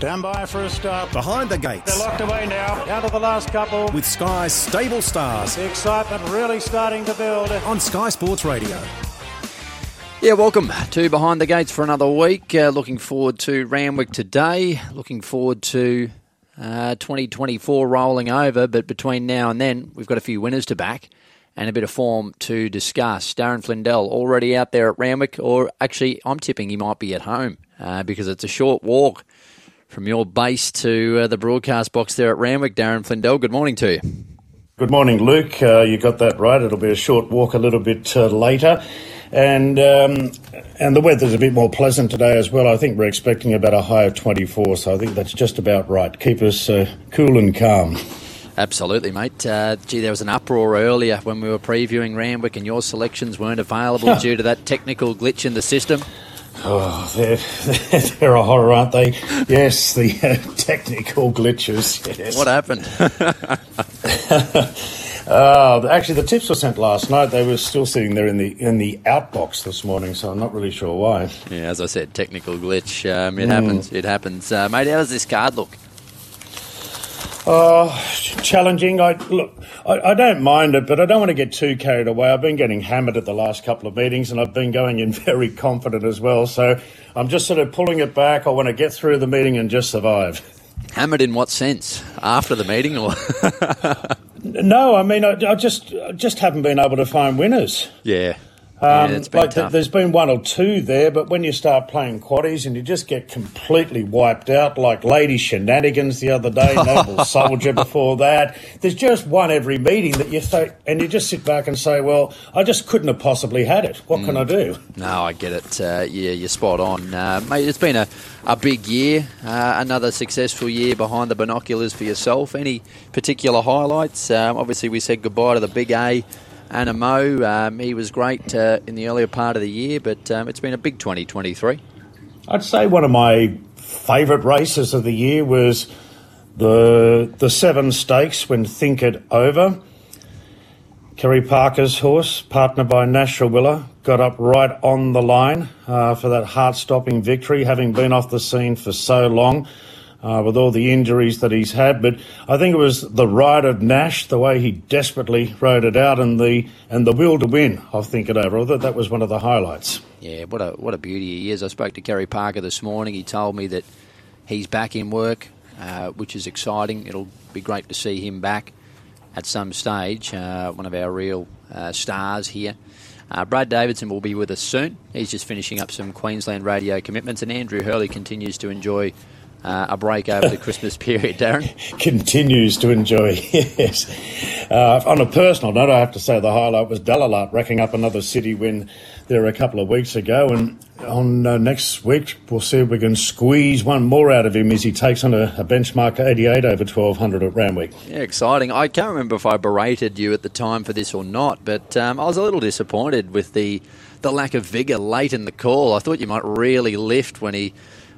Stand by for a start. Behind the gates. They're locked away now. Down to the last couple. With Sky's stable stars. The excitement really starting to build. On Sky Sports Radio. Yeah, welcome to Behind the Gates for another week. Uh, looking forward to Randwick today. Looking forward to uh, 2024 rolling over. But between now and then, we've got a few winners to back and a bit of form to discuss. Darren Flindell already out there at Randwick, or actually, I'm tipping he might be at home uh, because it's a short walk from your base to uh, the broadcast box there at Randwick. Darren Flindell, good morning to you. Good morning, Luke. Uh, you got that right. It'll be a short walk a little bit uh, later. And um, and the weather's a bit more pleasant today as well. I think we're expecting about a high of 24, so I think that's just about right. Keep us uh, cool and calm. Absolutely, mate. Uh, gee, there was an uproar earlier when we were previewing Randwick, and your selections weren't available due to that technical glitch in the system. Oh, they're, they're a horror, aren't they? Yes, the uh, technical glitches. Yes. What happened? uh, actually, the tips were sent last night. They were still sitting there in the in the outbox this morning, so I'm not really sure why. Yeah, as I said, technical glitch. Um, it mm. happens. It happens, uh, mate. How does this card look? Uh, challenging. I look. I, I, don't mind it, but I don't want to get too carried away. I've been getting hammered at the last couple of meetings, and I've been going in very confident as well. So I'm just sort of pulling it back. I want to get through the meeting and just survive. Hammered in what sense? After the meeting, or? no, I mean I, I just I just haven't been able to find winners. Yeah, um, yeah, like th- there's been one or two there, but when you start playing quaddies and you just get completely wiped out, like Lady Shenanigans the other day, Noble Soldier before that, there's just one every meeting that you think, and you just sit back and say, well, I just couldn't have possibly had it. What mm. can I do? No, I get it. Uh, yeah, you're spot on. Uh, mate, it's been a, a big year, uh, another successful year behind the binoculars for yourself. Any particular highlights? Um, obviously, we said goodbye to the big A Anamoe. Um, he was great uh, in the earlier part of the year, but um, it's been a big 2023. I'd say one of my favourite races of the year was the the Seven Stakes when Think It Over. Kerry Parker's horse, partnered by Nash Rawiller, got up right on the line uh, for that heart-stopping victory, having been off the scene for so long uh, with all the injuries that he's had. But I think it was the ride of Nash, the way he desperately rode it out, and the and the will to win. I think it over. Thought that was one of the highlights. Yeah, what a what a beauty he is. I spoke to Kerry Parker this morning. He told me that he's back in work, uh, which is exciting. It'll be great to see him back at some stage. Uh, one of our real uh, stars here. Uh, Brad Davidson will be with us soon. He's just finishing up some Queensland radio commitments, and Andrew Hurley continues to enjoy uh, a break over the Christmas period, Darren? Continues to enjoy, yes. Uh, on a personal note, I have to say the highlight was Delalart racking up another city win there a couple of weeks ago. And on uh, next week, we'll see if we can squeeze one more out of him as he takes on a, a benchmark 88 over 1200 at Randwick. Yeah, exciting. I can't remember if I berated you at the time for this or not, but um, I was a little disappointed with the, the lack of vigour late in the call. I thought you might really lift when he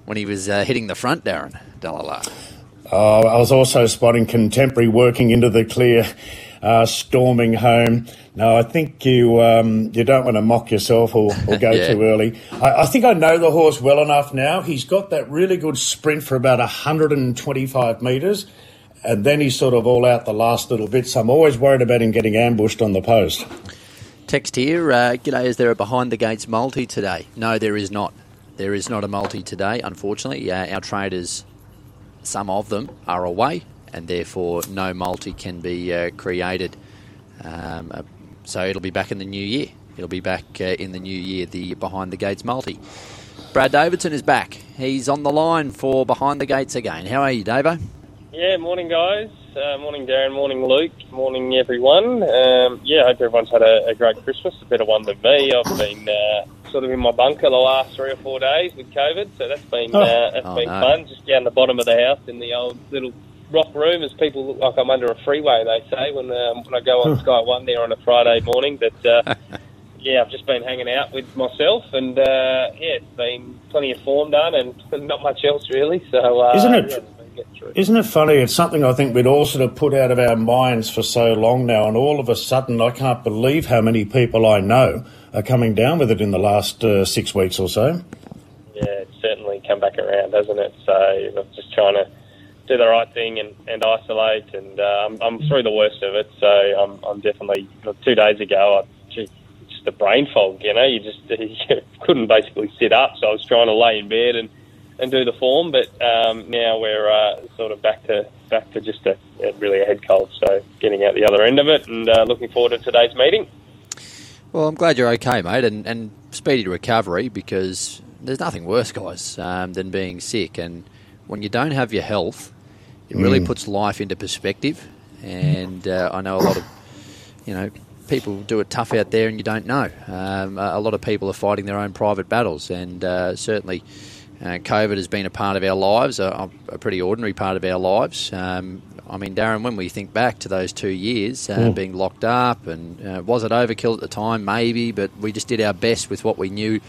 when he was uh, hitting the front, Darren Delalart. Uh, I was also spotting contemporary working into the clear, uh, storming home. No, I think you um, you don't want to mock yourself or, or go yeah. too early. I, I, think I know the horse well enough now. He's got that really good sprint for about 125 metres, and then he's sort of all out the last little bit. So I'm always worried about him getting ambushed on the post. Text here, uh, g'day, is there a behind the gates multi today? No, there is not. There is not a multi today, unfortunately. Uh, our traders, some of them, are away, and therefore no multi can be uh, created. Um, uh, so it'll be back in the new year. It'll be back uh, in the new year, the Behind the Gates multi. Brad Davidson is back. He's on the line for Behind the Gates again. How are you, Davo? Yeah, morning, guys. Uh, morning, Darren. Morning, Luke. Morning, everyone. Um, yeah, I hope everyone's had a, a, great Christmas. A better one than me. I've been uh, sort of in my bunker the last three or four days with COVID, so that's been oh. uh, that's oh, been no. fun. Just down the bottom of the house in the old little rock room, as people look like I'm under a freeway. They say when um, when I go on Sky One there on a Friday morning. But uh, yeah, I've just been hanging out with myself, and uh, yeah, it's been plenty of form done, and not much else really. So uh, isn't it? Yeah, isn't it funny? It's something I think we'd all sort of put out of our minds for so long now, and all of a sudden, I can't believe how many people I know are coming down with it in the last uh, six weeks or so. Yeah, it's certainly come back around, hasn't it? So I'm just trying to do the right thing and, and isolate, and uh, I'm, I'm through the worst of it. So I'm, I'm definitely two days ago. I, just a brain fog, you know. You just you couldn't basically sit up, so I was trying to lay in bed and and do the form. But um, now we're uh, sort of back to back to just a, a really a head cold. So getting out the other end of it, and uh, looking forward to today's meeting. Well, I'm glad you're okay, mate, and, and speedy recovery because there's nothing worse, guys, um, than being sick. And when you don't have your health, it really puts life into perspective. And uh, I know a lot of, you know, people do it tough out there and you don't know. Um, a a lot of people are fighting their own private battles, and uh, certainly uh, COVID has been a part of our lives, a, a pretty ordinary part of our lives. Um, I mean, Darren, when we think back to those two years uh, being locked up, and uh, was it overkill at the time? Maybe, but we just did our best with what we knew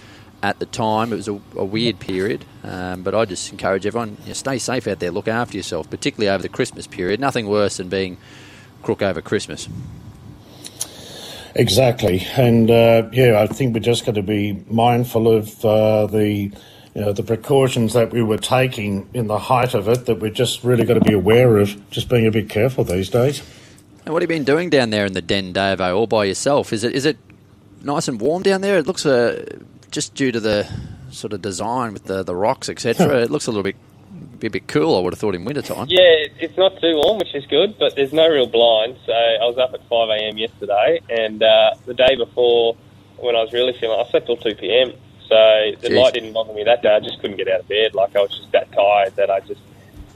at the time. It was a, a weird period, um, but I just encourage everyone you know, stay safe out there, look after yourself, particularly over the Christmas period. Nothing worse than being crook over Christmas. Exactly, and uh, yeah, I think we're just going to be mindful of uh, the you know, the precautions that we were taking in the height of it. That we're just really got to be aware of, just being a bit careful these days. And what have you been doing down there in the den, Davo, all by yourself? Is it is it nice and warm down there? It looks uh, just due to the sort of design with the, the rocks, etc. it looks a little bit be a bit cool. I would have thought in wintertime. Yeah, it's not too warm, which is good, but there's no real blind. So I was up at 5 a.m. yesterday, and uh, the day before, when I was really feeling, I slept till 2 p.m. So the Jeez. light didn't bother me that day. I just couldn't get out of bed. Like I was just that tired that I just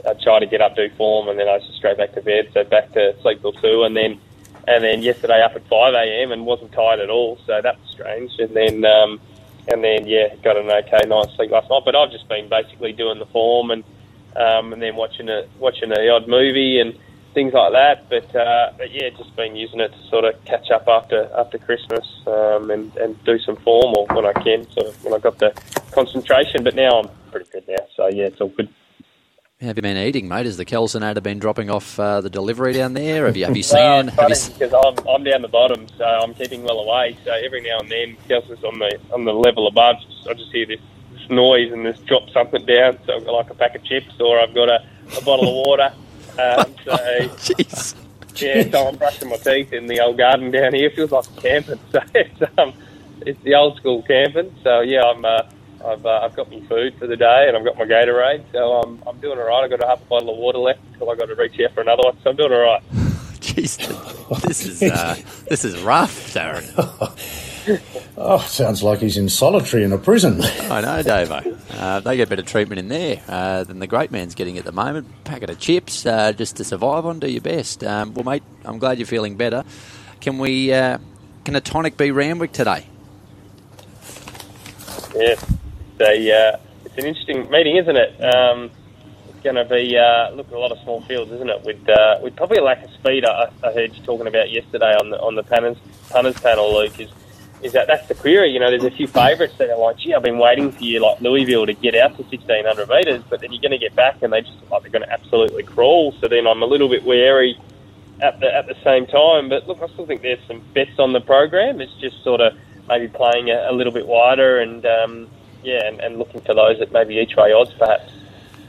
I tried to get up, do form, and then I was just straight back to bed. So back to sleep till two, and then and then yesterday up at 5 a.m. and wasn't tired at all. So that was strange. And then um, and then yeah, got an okay night's sleep last night. But I've just been basically doing the form and um, and then watching a watching a odd movie and things like that. But uh, but yeah, just been using it to sort of catch up after after Christmas um, and and do some form or when I can, sort of when I got the concentration. But now I'm pretty good now, so yeah, it's all good. Have you been eating, mate? Has the Kelson ad been dropping off uh, the delivery down there? Have you have you seen? Well, have you, because I'm, I'm down the bottom, so I'm keeping well away. So every now and then, Kelsey's on the on the level above. I just hear this, this noise and this drop something down. So I've got like a pack of chips or I've got a, a bottle of water. Um, so jeez. yeah, so I'm brushing my teeth in the old garden down here. It feels like camping. So it's um, it's the old school camping. So yeah, I'm uh, I've uh, I've got my food for the day and I've got my Gatorade. So I'm I'm doing all right. I've got a half a bottle of water left until I've got to reach out for another one. So I'm doing all right. Jeez, this is uh, this is rough, Darren. Oh, sounds like he's in solitary in a prison. I know, Davo. Uh, they get better treatment in there uh, than the great man's getting at the moment. Packet of chips uh, just to survive on. Do your best. Um, well, mate, I'm glad you're feeling better. Can we? Uh, can a tonic be Randwick today? Yeah, they, uh, it's an interesting meeting, isn't it? Um, it's going to be uh, look a lot of small fields, isn't it? With uh, with probably a lack of speed. I, I heard you talking about yesterday on the on the punters punters panel, Luke. Is is that that's the query? You know, there's a few favourites that are like, gee, I've been waiting for you, like Louisville, to get out to 1600 metres, but then you're going to get back and they just look like they're going to absolutely crawl. So then I'm a little bit wary at the at the same time. But look, I still think there's some bets on the program. It's just sort of maybe playing a, a little bit wider and um, yeah, and, and looking for those at maybe each way odds perhaps.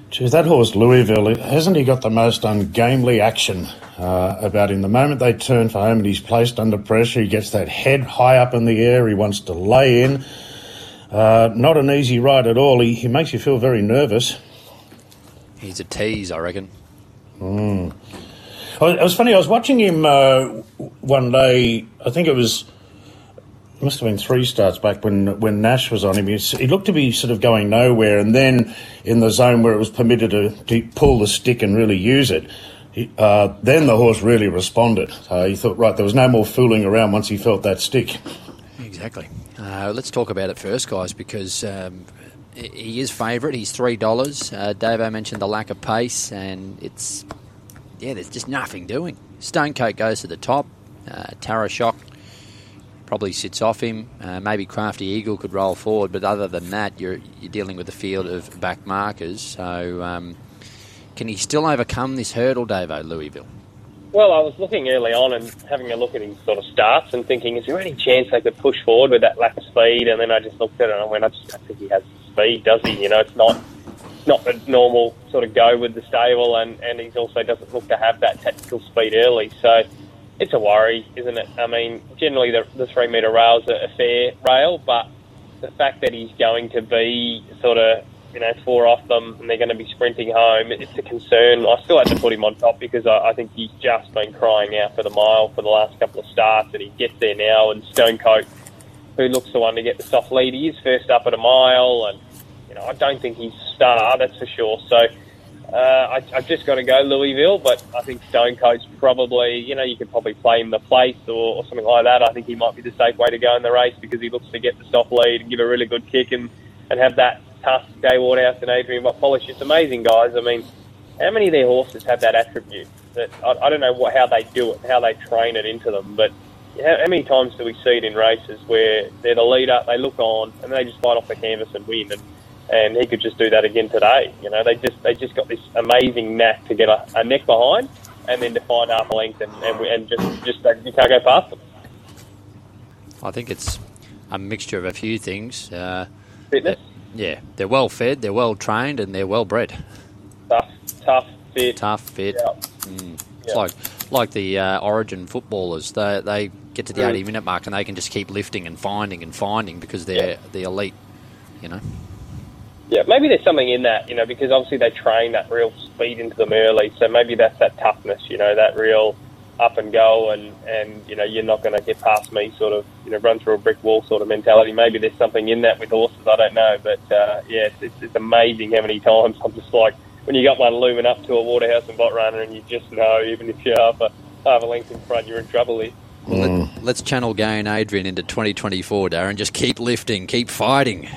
Geez, that horse Louisville, hasn't he got the most ungamely action uh, about him? The moment they turn for home and he's placed under pressure, he gets that head high up in the air. He wants to lay in. Uh, not an easy ride at all. He, he makes you feel very nervous. He's a tease, I reckon. Oh, It was funny. I was watching him uh, one day. I think it was. Must have been three starts back when when Nash was on him. He, looked to be sort of going nowhere, and then in the zone where it was permitted to, to pull the stick and really use it, he, uh, then the horse really responded. He thought, right, there was no more fooling around once he felt that stick. Exactly. Uh, let's talk about it first, guys, because um, he- is favourite. He's three dollars. Uh, Davo mentioned the lack of pace, and it's yeah, there's just nothing doing. Stonecoat goes to the top. Uh, Tara Shock probably sits off him. Uh, maybe Crafty Eagle could roll forward, but other than that, you're you're dealing with a field of back markers. So um, can he still overcome this hurdle, Davo Louisville? Well, I was looking early on and having a look at his sort of starts and thinking, is there any chance they could push forward with that lack of speed? And then I just looked at it and I went, I just don't think he has speed, does he? You know, it's not not the normal sort of go with the stable, and and he also doesn't look to have that technical speed early. So it's a worry, isn't it? I mean, generally the, the three metre rail's a, a fair rail, but the fact that he's going to be sort of you know four off them and they're going to be sprinting home, it's a concern. I still had to put him on top because I, I think he's just been crying out for the mile for the last couple of starts, and he gets there now. And Stonecoat, who looks the one to get the soft lead, he is first up at a mile, and you know I don't think he's star, that's for sure. So. Uh, I, I've just got to go Louisville, but I think Stonecoat's probably, you know, you could probably play him the place or, or something like that. I think he might be the safe way to go in the race because he looks to get the soft lead and give a really good kick and, and have that tough Gai Waterhouse and Adrian Polish. It's amazing, guys. I mean, how many of their horses have that attribute? That I, I don't know what, how they do it, how they train it into them, but how, how many times do we see it in races where they're the leader, they look on, and they just fight off the canvas and win? And and he could just do that again today. You know, they just they just got this amazing knack to get a, a neck behind and then to find half a length and and, and just just uh, you can't go past them. I think it's a mixture of a few things. Uh, Fitness, yeah, they're well fed, they're well trained, and they're well bred. tough, tough, fit, Tough, fit. Yeah. It's Yeah. like like the uh, Origin footballers. They they get to the Mm. eighty minute mark and they can just keep lifting and finding and finding because they're Yeah. the elite. You know. Yeah, maybe there's something in that, you know, because obviously they train that real speed into them early. So maybe that's that toughness, you know, that real up and go and, and you know, you're not going to get past me sort of, you know, run through a brick wall sort of mentality. Maybe there's something in that with horses, I don't know. But, uh, yeah, it's, it's, it's amazing how many times I'm just like, when you got one looming up to a Waterhouse and Bott Runner and you just know, even if you're half a, half a length in front, you're in trouble here. Let, let's channel Gay and Adrian into 2024, Darren. Just keep lifting, keep fighting.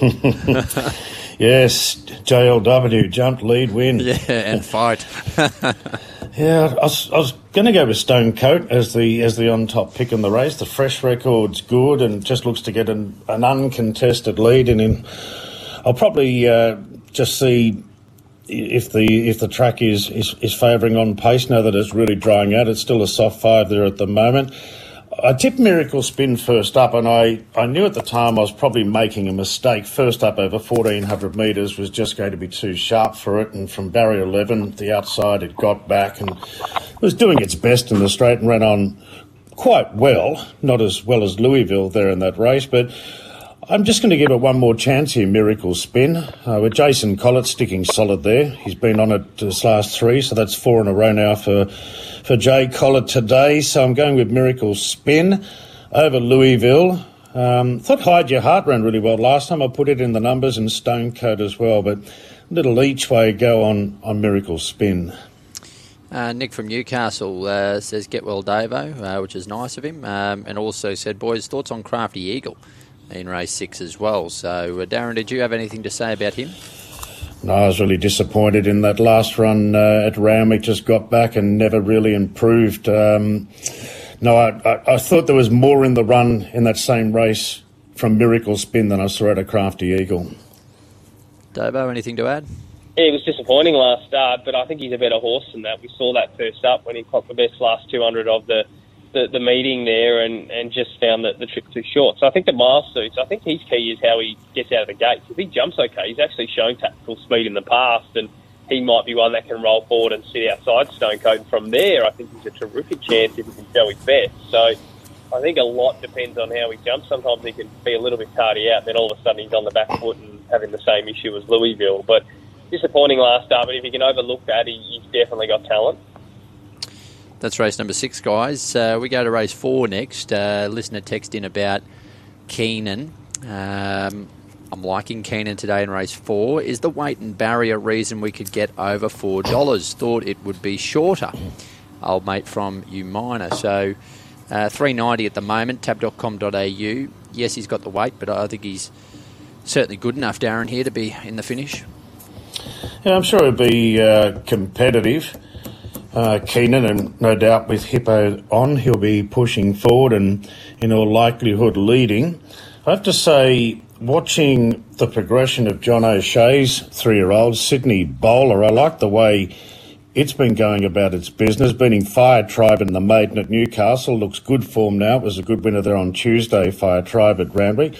Yes, JLW, jump, lead, win. Yeah, and fight. Yeah, I was, I was going to go with Stonecoat as the as the on top pick in the race. The fresh record's good and just looks to get an, an uncontested lead. And in, I'll probably uh, just see if the if the track is, is, is favouring on pace now that it's really drying out. It's still a soft five there at the moment. I tipped Miracle Spin first up, and I, I knew at the time I was probably making a mistake. First up over 1400 metres was just going to be too sharp for it, and from barrier 11, the outside, it got back and was doing its best in the straight and ran on quite well. Not as well as Louisville there in that race, but I'm just going to give it one more chance here, Miracle Spin, uh, with Jason Collett sticking solid there. He's been on it his last three, so that's four in a row now for, for Jay Collett today. So I'm going with Miracle Spin over Louisville. Um, thought Hide Your Heart ran really well last time. I put it in the numbers and Stonecoat as well, but a little each way go on, on Miracle Spin. Uh, Nick from Newcastle uh, says, Get well, Davo, uh, which is nice of him. Um, and also said, Boys, thoughts on Crafty Eagle in race six as well. So, uh, Darren, did you have anything to say about him? No, I was really disappointed in that last run uh, at Randwick. Just got back and never really improved. Um, no, I, I, I thought there was more in the run in that same race from Miracle Spin than I saw at a Crafty Eagle. Davo, anything to add? Yeah, it was disappointing last start, but I think he's a better horse than that. We saw that first up when he clocked the best last 200 of the, the, the meeting there and, and just found that the trip too short. So I think the mile suits, I think his key is how he gets out of the gates. If he jumps okay, he's actually shown tactical speed in the past and he might be one that can roll forward and sit outside Stonecoat. And from there, I think he's a terrific chance if he can show his best. So I think a lot depends on how he jumps. Sometimes he can be a little bit tardy out, and then all of a sudden he's on the back foot and having the same issue as Louisville. But disappointing last start, but if you can overlook that, he, he's definitely got talent. That's race number six, guys. Uh, we go to race four next. Uh, listener text in about Keenan. Um, I'm liking Keenan today in race four. Is the weight and barrier reason we could get over four dollars? Thought it would be shorter. Old mate from Umina. So uh, three ninety at the moment. Tab.com.au. Yes, he's got the weight, but I think he's certainly good enough, Darren, here to be in the finish. Yeah, I'm sure it'll be uh, competitive. Uh, Keenan, and no doubt with Hippo on, he'll be pushing forward and, in all likelihood, leading. I have to say, watching the progression of John O'Shea's three year old, Sydney Bowler, I like the way it's been going about its business, beating Fire Tribe in the maiden at Newcastle. Looks good form now. It was a good winner there on Tuesday, Fire Tribe at Randwick.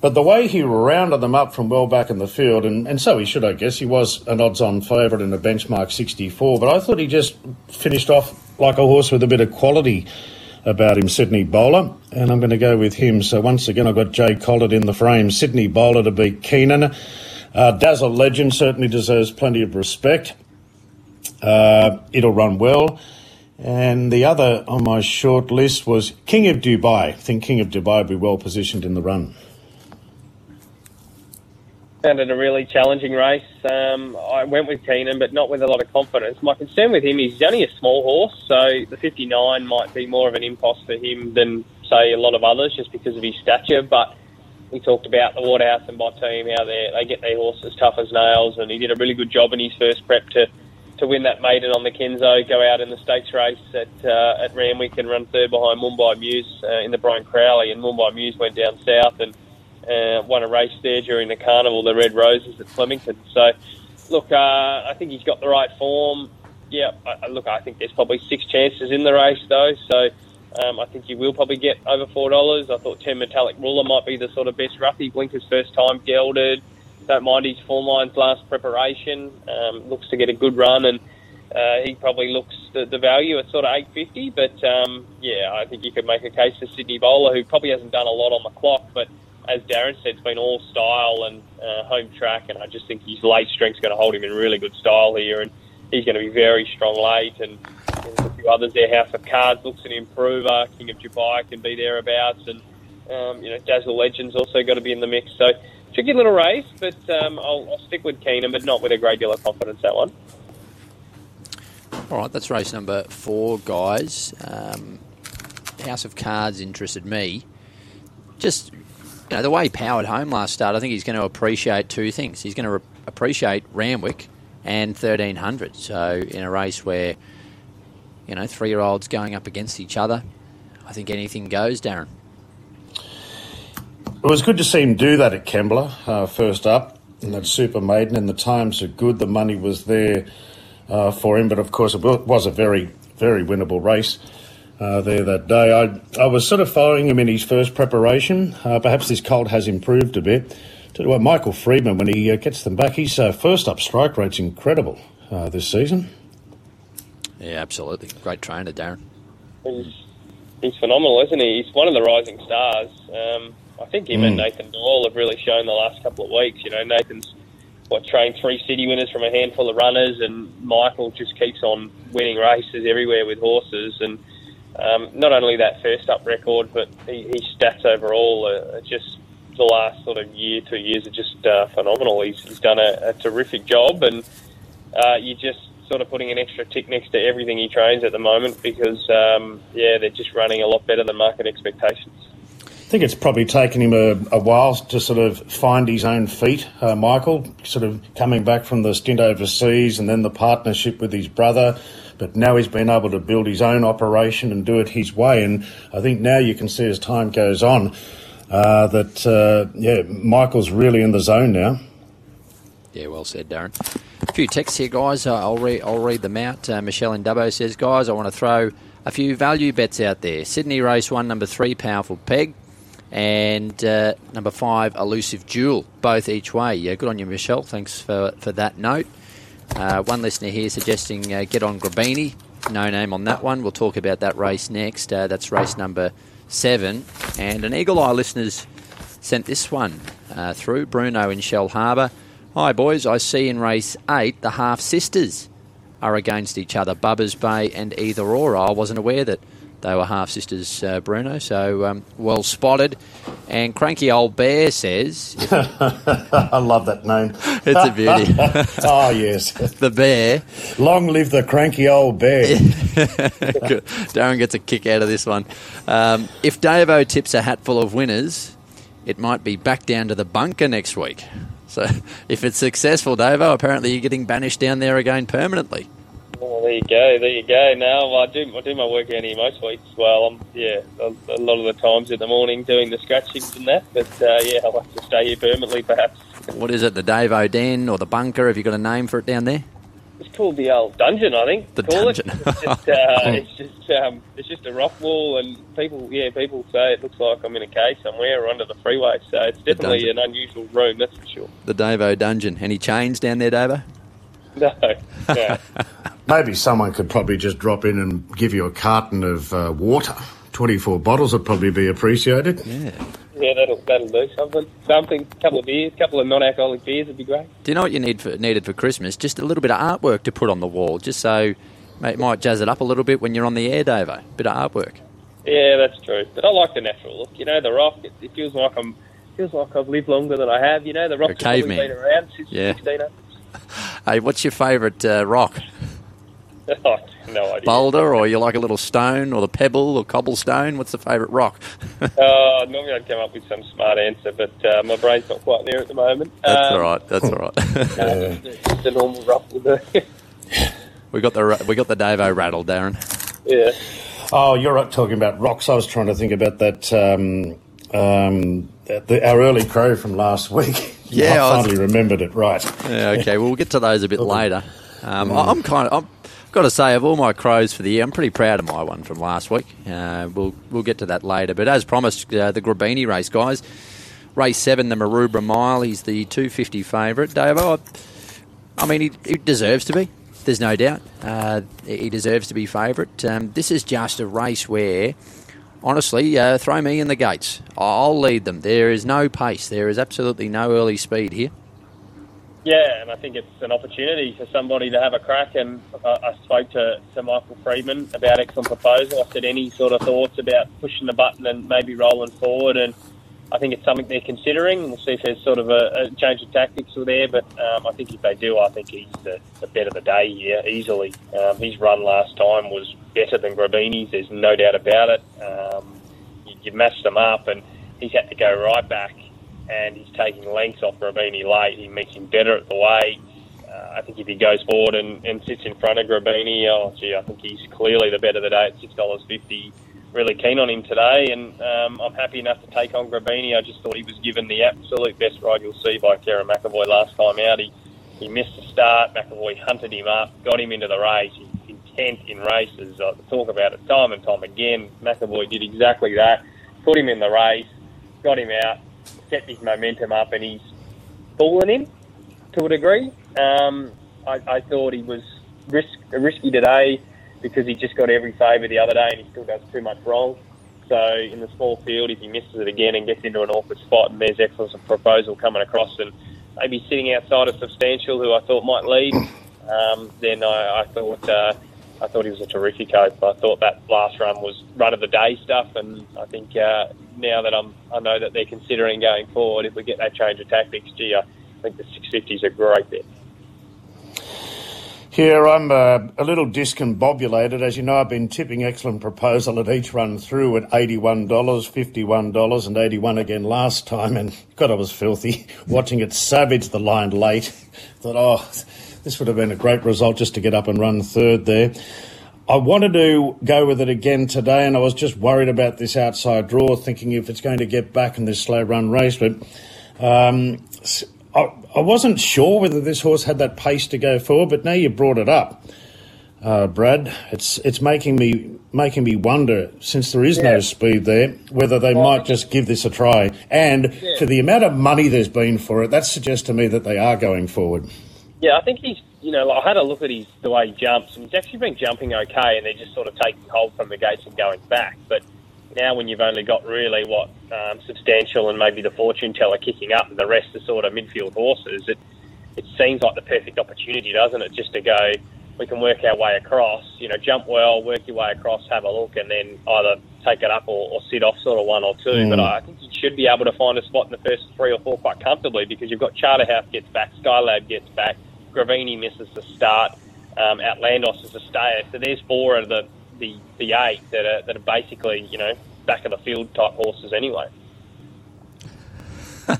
But the way he rounded them up from well back in the field, and, and so he should, I guess, he was an odds on favourite in a benchmark 64, but I thought he just finished off like a horse with a bit of quality about him, Sydney Bowler, and I'm going to go with him. So once again, I've got Jay Collett in the frame. Sydney Bowler to beat Keenan. Uh, Dazzle Legend certainly deserves plenty of respect. Uh, it'll run well. And the other on my short list was King of Dubai. I think King of Dubai will be well positioned in the run. Found it a really challenging race. Um, I went with Keenan, but not with a lot of confidence. My concern with him is he's only a small horse, so the 59 might be more of an impost for him than, say, a lot of others just because of his stature. But we talked about the Waterhouse and Bott team, how they get their horses tough as nails, and he did a really good job in his first prep to to win that maiden on the Kenso, go out in the stakes race at uh, at Randwick and run third behind Mumbai Muse uh, in the Brian Crowley, and Mumbai Muse went down south and uh, won a race there during the carnival, the Red Roses at Flemington. So, look, uh, I think he's got the right form. Yeah, I, look, I think there's probably six chances in the race though, so. Um, I think you will probably get over four dollars. I thought Ten Metallic Ruler might be the sort of best roughy. Blinker's first time gelded. Don't mind his form lines last preparation. Um, looks to get a good run, and uh, he probably looks the, the value at sort of eight fifty. But um, yeah, I think you could make a case for Sydney Bowler, who probably hasn't done a lot on the clock, but as Darren said, it's been all style and uh, home track, and I just think his late strength's going to hold him in really good style here, and he's going to be very strong late. And there's a few others there. House of Cards looks an improver. King of Dubai can be thereabouts, and um, you know Dazzle Legends also got to be in the mix. So tricky little race, but um, I'll, I'll stick with Keenan, but not with a great deal of confidence that one. All right, that's race number four, guys. Um, House of Cards interested me. Just you know, the way he powered home last start, I think he's going to appreciate two things. He's going to re- appreciate Randwick and 1300. So in a race where, you know, three year olds going up against each other, I think anything goes, Darren. It was good to see him do that at Kembla, uh, first up, in that Super Maiden, and the times are good. The money was there uh, for him, but of course, it was a very, very winnable race. Uh, there that day. I, I was sort of following him in his first preparation. Uh, perhaps this colt has improved a bit. To what Michael Freedman, when he uh, gets them back, his uh, first up strike rate's incredible uh, this season. Yeah, absolutely. Great trainer, Darren. He's, he's phenomenal, isn't he? He's one of the rising stars. Um, I think him mm. and Nathan Doyle have really shown the last couple of weeks. You know, Nathan's what trained three city winners from a handful of runners, and Michael just keeps on winning races everywhere with horses. And um, not only that first up record, but his stats overall are just the last sort of year, two years are just uh, phenomenal. He's, he's done a, a terrific job, and uh, you just sort of putting an extra tick next to everything he trains at the moment because, um, yeah, they're just running a lot better than market expectations. I think it's probably taken him a, a while to sort of find his own feet, uh, Michael, sort of coming back from the stint overseas and then the partnership with his brother. But now he's been able to build his own operation and do it his way. And I think now you can see as time goes on uh, that, uh, yeah, Michael's really in the zone now. Yeah, well said, Darren. A few texts here, guys. Uh, I'll, read, I'll read them out. Uh, Michelle in Dubbo says, guys, I want to throw a few value bets out there. Sydney race one, number three, Powerful Peg, and uh, number five, Elusive Jewel, both each way. Yeah, good on you, Michelle. Thanks for, for that note. Uh, one listener here suggesting uh, get on Grabini. No name on that one. We'll talk about that race next. Uh, that's race number seven. And an Eagle Eye listeners sent this one uh, through. Bruno in Shell Harbour. Hi, boys. I see in race eight the half sisters are against each other, Bubbers Bay and Either Or. I wasn't aware that they were half sisters, uh, Bruno. So um, well spotted. And Cranky Old Bear says, I love that name. It's a beauty. oh, yes. the bear. Long live the cranky old bear. Darren gets a kick out of this one. Um, if Davo tips a hatful of winners, it might be back down to the bunker next week. So if it's successful, Davo, apparently you're getting banished down there again permanently. Well, there you go, there you go. Now I do I do my work here most weeks. Well, I'm yeah a, a, lot of the times in the morning doing the scratchings and that. But uh, yeah, I'll have to stay here permanently, perhaps. What is it, the Dave O'Den or the bunker? Have you got a name for it down there? It's called the old dungeon, I think. The dungeon. It. It's just, uh, it's just, um, it's just a rock wall, and people, yeah, people say it looks like I'm in a cave somewhere or under the freeway. So it's definitely an unusual room, that's for sure. The Davo Dungeon. Any chains down there, Davo? No, no. Maybe someone could probably just drop in and give you a carton of uh, water. 24 bottles would probably be appreciated. Yeah. yeah, that'll that'll do something. Something, a couple of beers, a couple of non-alcoholic beers would be great. Do you know what you need for, needed for Christmas? Just a little bit of artwork to put on the wall, just so it might jazz it up a little bit when you're on the air, Davo. A bit of artwork. Yeah, that's true. But I like the natural look. You know, the rock. It, it feels like I'm. Feels like I've lived longer than I have. You know, the rock's probably caveman. been around since Yeah. 1600s. Hey, what's your favourite uh, rock? Oh, no idea. Boulder, or you like a little stone, or the pebble, or cobblestone? What's the favourite rock? Uh, normally I'd come up with some smart answer, but uh, my brain's not quite there at the moment. That's Um, all right. That's all right. no, just, just a normal rock will do. we got the ra- we got the Davo rattle, Darren. yeah. Oh, you're right, talking about rocks. I was trying to think about that. Um, um, the, our early crow from last week. Yeah, I I was- finally remembered it right. Yeah, okay. Well, we'll get to those a bit later. Um, I- I'm kind of. I've got to say, of all my crows for the year, I'm pretty proud of my one from last week. Uh, we'll we'll get to that later. But as promised, uh, the Grabini race, guys. Race seven, the Maroubra Mile. He's the 250 favourite. Dave, I, I mean, he, he deserves to be. There's no doubt. Uh, he deserves to be favourite. Um, this is just a race where, honestly, uh, throw me in the gates. I'll lead them. There is no pace. There is absolutely no early speed here. Yeah, and I think it's an opportunity for somebody to have a crack. And I, spoke to, to Michael Freedman about excellent proposal. I said any sort of thoughts about pushing the button and maybe rolling forward, and I think it's something they're considering. We'll see if there's sort of a, a change of tactics or there, but um, I think if they do, I think he's the, the bet of the day here easily. Um, his run last time was better than Grabini's. There's no doubt about it. Um, you, you matched them up, and he's had to go right back and he's taking lengths off Grabini late. He makes him better at the weight. Uh, I think if he goes forward and, and sits in front of Grabini, oh gee, I think he's clearly the better of the day at six dollars fifty. Really keen on him today, and um, I'm happy enough to take on Grabini. I just thought he was given the absolute best ride you'll see by Kerrin McEvoy last time out. He he missed the start. McAvoy hunted him up, got him into the race. He's intent in races. I talk about it time and time again. McEvoy did exactly that. Put him in the race, got him out, set his momentum up, and he's fooling him to a degree. Um, I, I thought he was risk, risky today because he just got every favour the other day and he still does too much wrong. So in the small field, if he misses it again and gets into an awkward spot and there's excellent proposal coming across and maybe sitting outside of Substantial, who I thought might lead, um, then I, I thought uh, I thought he was a terrific hope. I thought that last run was run of the day stuff, and I think uh, now that I'm I know that they're considering going forward, if we get that change of tactics, gee, I think the 650s are great bet. Here, I'm uh, a little discombobulated. As you know, I've been tipping excellent proposal at each run through at $81, $51, and 81 again last time. And God, I was filthy watching it savage the line late. Thought, oh, this would have been a great result just to get up and run third there. I wanted to go with it again today, and I was just worried about this outside draw, thinking if it's going to get back in this slow run race. But um, I, I wasn't sure whether this horse had that pace to go for, but now you brought it up, uh, Brad. It's it's making me making me wonder, since there is no speed there, whether they might just give this a try. And for the amount of money there's been for it, that suggests to me that they are going forward. Yeah, I think he's, you know, I had a look at his the way he jumps, and he's actually been jumping okay, and they're just sort of taking hold from the gates and going back. But now, when you've only got really what um, substantial and maybe the fortune teller kicking up, and the rest are sort of midfield horses, it it seems like the perfect opportunity, doesn't it? Just to go, we can work our way across, you know, jump well, work your way across, have a look, and then either take it up or, or sit off sort of one or two. But I think you should be able to find a spot in the first three or four quite comfortably because you've got Charterhouse gets back, Skylab gets back, Grabini misses the start, um, Outlandos is a stayer. So there's four of the, the, the eight that are, that are basically, you know, back of the field type horses anyway. Oh,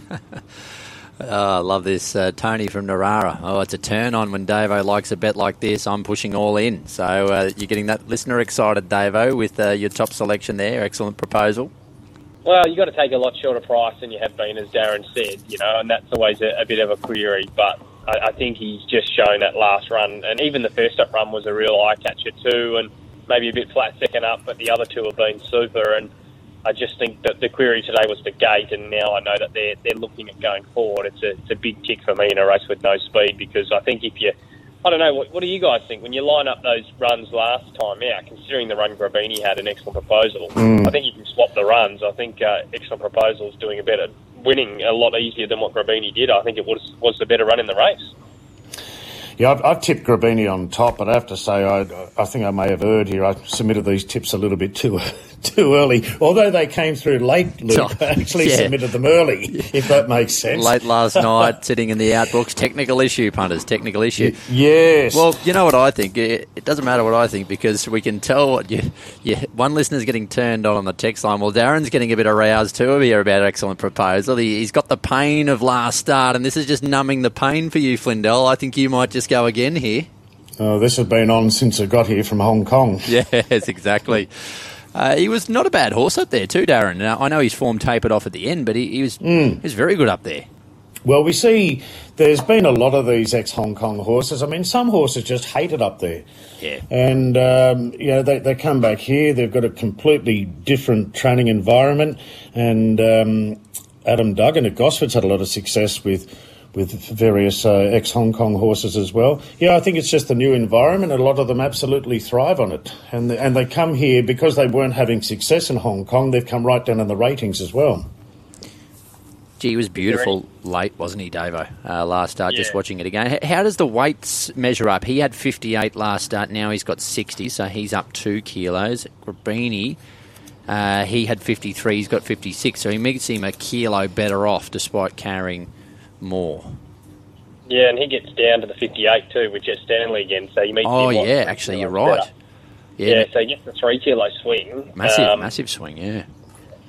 I love this. Uh, Tony from Narara. Oh, it's a turn on when Davo likes a bet like this. I'm pushing all in. So uh, you're getting that listener excited, Davo, with uh, your top selection there. Excellent proposal. Well, you've got to take a lot shorter price than you have been, as Darren said, you know, and that's always a, a bit of a query. But I, I think he's just shown that last run, and even the first up run was a real eye catcher too, and maybe a bit flat second up, but the other two have been super. And I just think that the query today was the gate, and now I know that they're they're looking at going forward. It's a it's a big tick for me in a race with no speed because I think if you I don't know. What, what do you guys think when you line up those runs last time out? Considering the run Grabini had an excellent proposal, I think you can swap the runs. I think uh, excellent proposal is doing a better, winning a lot easier than what Grabini did. I think it was was the better run in the race. Yeah, I've, I've tipped Grabini on top, but I have to say I, I think I may have erred here. I submitted these tips a little bit too too early, although they came through late. Luke, oh, I actually Yeah. submitted them early, if that makes sense. Late last night, sitting in the outbooks. Technical issue, punters. Technical issue. Yes. Well, you know what I think. It, it doesn't matter what I think because we can tell what you, you. One listener's getting turned on on the text line. Well, Darren's getting a bit aroused too here about excellent proposal. He, he's got the pain of last start, and this is just numbing the pain for you, Flindell. I think you might just go again here. oh, this has been on since I got here from Hong Kong. Yes, exactly. Uh, he was not a bad horse up there too, Darren. Now, I know his form tapered off at the end, but he, he was he was very good up there. Well, we see there's been a lot of these ex Hong Kong horses. I mean, some horses just hate it up there. Yeah. And, um, you know, they, they come back here, they've got a completely different training environment. And um, Adam Duggan at Gosford's had a lot of success with with various uh, ex Hong Kong horses as well. Yeah, I think it's just the new environment. and A lot of them absolutely thrive on it. And, they- and they come here because they weren't having success in Hong Kong, they've come right down in the ratings as well. Gee, he was beautiful late, wasn't he, Davo? Uh, last start, just watching it again. How does the weights measure up? He had 58 last start, now he's got 60, so he's up two kilos. Grabini, uh, he had 53, he's got 56, so he makes him a kilo better off despite carrying more. Yeah, and he gets down to the 58 too with Jett Stanley again. So you meet. Oh, him, yeah, actually, you're right. better. Yeah, Yeah, so he gets the three kilo swing. massive, Um, massive swing, yeah.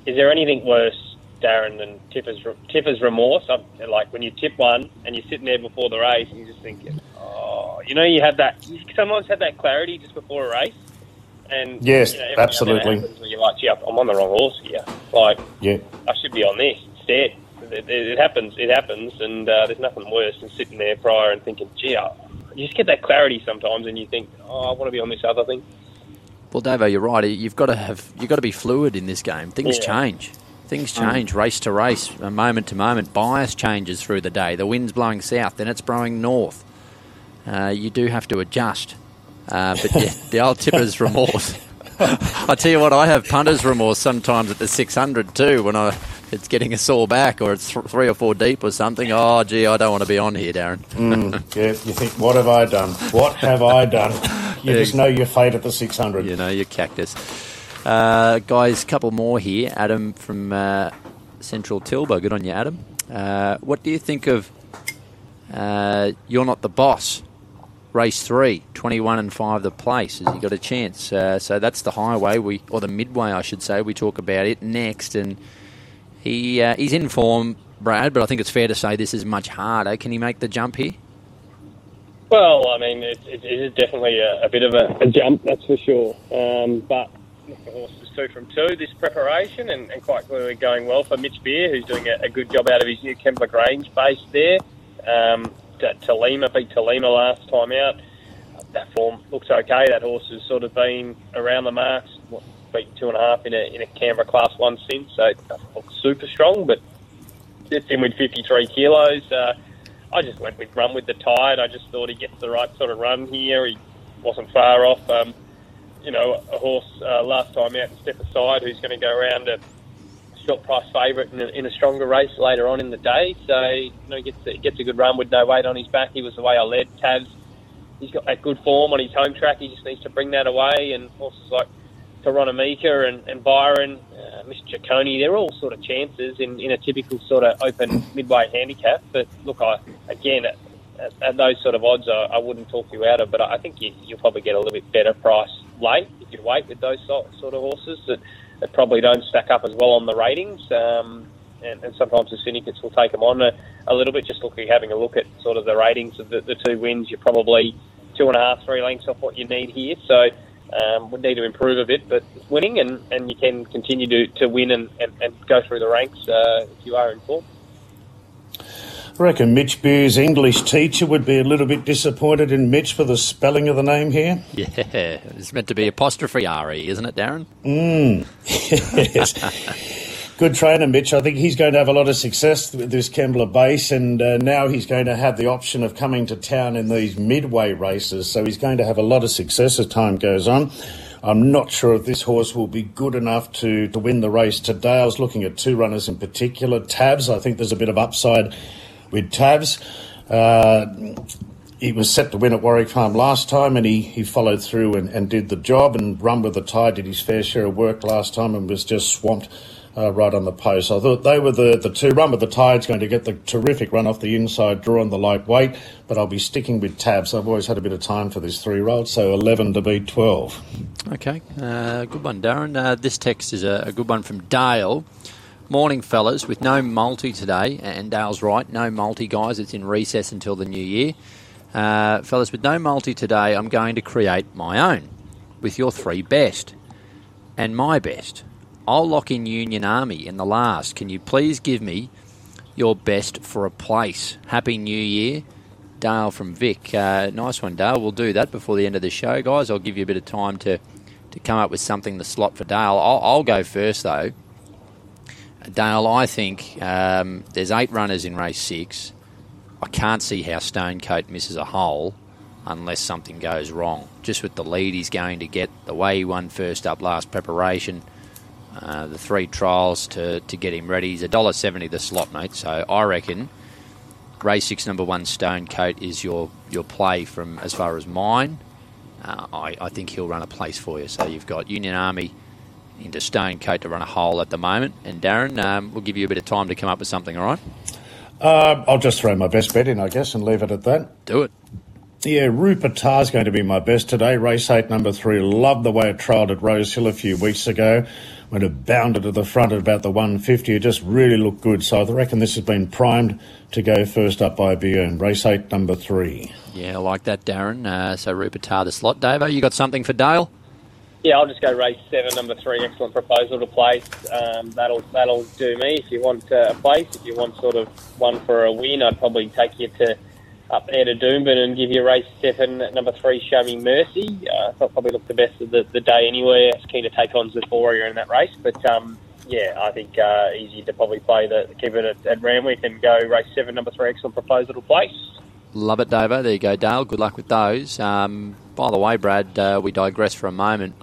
Is there anything worse, Darren, than tipper's tipper's remorse? I'm, like when you tip one and you're sitting there before the race and you're just thinking, oh, you know, you have that. You sometimes have that clarity just before a race. And Yes, you know, every now and then it absolutely. happens You're like, gee, I'm on the wrong horse here. Like, Yeah. I should be on this instead. It, it, happens. It happens, and uh, there's nothing worse than sitting there prior and thinking, "Gee, I, you just get that clarity sometimes, and you think, oh, I want to be on this other thing." Well, Davo, you're right. You've got to have you've got to be fluid in this game. Things Yeah. change. Things change race to race, uh, moment to moment. Bias changes through the day. The wind's blowing south, then it's blowing north. Uh, you do have to adjust. Uh, but yeah, the old tipper's remorse. I tell you what, I have punter's remorse sometimes at the 600 too when I it's getting a sore back or it's th- three or four deep or something. Oh, gee, I don't want to be on here, Darren. Yeah, you think, what have I done? What have I done? You Yeah. just know your fate at the 600. You know, your cactus. Uh, guys, couple more here. Adam from uh, Central Tilba. Good on you, Adam. Uh, what do you think of uh, You're Not the Boss? Race three, 21 and 5 the place. Has he got a chance? Uh, so that's the highway, we or the midway, I should say. We talk about it next. And he uh, he's in form, Brad, but I think it's fair to say this is much harder. Can he make the jump here? Well, I mean, it, it, it is definitely a, a bit of a, a jump, that's for sure. Um, but the horse is two from two this preparation, and, and quite clearly going well for Mitch Beer, who's doing a, a good job out of his new Kembla Grange base there. Um, Talima beat Talima last time out. That form looks okay. That horse has sort of been around the marks, what, two and a half in a, in a Canberra Class 1 since, so it doesn't look super strong, but sits in with 53 kilos. Uh, I just went with run with the tide. I just thought he gets the right sort of run here. He wasn't far off. Um, you know, a horse uh, last time out, Step Aside, who's going to go around a short price favourite in a, in a stronger race later on in the day. So, you know, he gets a, gets a good run with no weight on his back. He was the way I led. Tavs, he's got that good form on his home track. He just needs to bring that away. And horses like Toronamika and, and Byron, uh, Mr. Ciccone, they're all sort of chances in, in a typical sort of open midway handicap. But look, I again, at, at, at those sort of odds, I, I wouldn't talk you out of. But I think you, you'll probably get a little bit better price late if you wait with those sort, sort of horses that, that probably don't stack up as well on the ratings. Um, and, and sometimes the syndicates will take them on a, a little bit. Just looking, having a look at sort of the ratings of the, the two wins, you're probably two and a half, three lengths off what you need here. So um, would need to improve a bit, but it's winning, and, and you can continue to, to win and, and, and go through the ranks uh, if you are in form. I reckon Mitch Beer's English teacher would be a little bit disappointed in Mitch for the spelling of the name here. Yeah, it's meant to be apostrophe re, isn't it, Darren? yes. Good trainer, Mitch. I think he's going to have a lot of success with this Kembla base, and uh, now he's going to have the option of coming to town in these midway races. So he's going to have a lot of success as time goes on. I'm not sure if this horse will be good enough to, to win the race today. I was looking at two runners in particular. Tabs, I think there's a bit of upside with Tabs. Uh, he was set to win at Warwick Farm last time and he, he followed through and, and did the job and run with the tide, did his fair share of work last time and was just swamped uh, right on the post. I thought they were the, the two. Run with the Tide's going to get the terrific run off the inside, draw on the light weight, but I'll be sticking with tabs. I've always had a bit of time for this three year old, so 11 to beat 12. Okay, uh, good one, Darren. Uh, this text is a, a good one from Dale. Morning, fellas. With no multi today, and Dale's right, no multi, guys. It's in recess until the new year. Uh, fellas, with no multi today, I'm going to create my own with your three best and my best. I'll lock in Union Army in the last. Can you please give me your best for a place? Happy New Year. Dale from Vic. Uh, nice one, Dale. We'll do that before the end of the show, guys. I'll give you a bit of time to, to come up with something to slot for Dale. I'll, I'll go first, though. Dale, I think um, there's eight runners in race six. I can't see how Stonecoat misses a hole unless something goes wrong. Just with the lead he's going to get, the way he won first up last preparation, uh, the three trials to, to get him ready. He's $1.70 the slot, mate. So I reckon race six, number one, Stone Coat is your, your play from as far as mine. Uh, I, I think he'll run a place for you. So you've got Union Army into Stone Coat to run a hole at the moment. And Darren, um, we'll give you a bit of time to come up with something, all right? Uh, I'll just throw my best bet in, I guess, and leave it at that. Do it. Yeah, Rupert Tar's going to be my best today. Race 8, number 3. Loved the way it trialled at Rosehill a few weeks ago when it bounded to the front at about the 150. It just really looked good. So I reckon this has been primed to go first up by Bjorn. Race 8, number 3. Yeah, I like that, Darren. Uh, so Rupert Tar, the slot. Davo, you got something for Dale? Yeah, I'll just go race seven, number three. Excellent proposal to place. Um, that'll that'll do me. If you want uh, a place, if you want sort of one for a win, I'd probably take you to up there to Doomben and give you race seven, number three. Show me mercy. Uh, I thought probably looked the best of the, the day anyway. I was keen to take on Zephoria in that race, but um, yeah, I think uh, easy to probably play the keep it at, at Randwick and go race seven, number three. Excellent proposal to place. Love it, Davo. There you go, Dale. Good luck with those. Um, by the way, Brad, uh, we digress for a moment.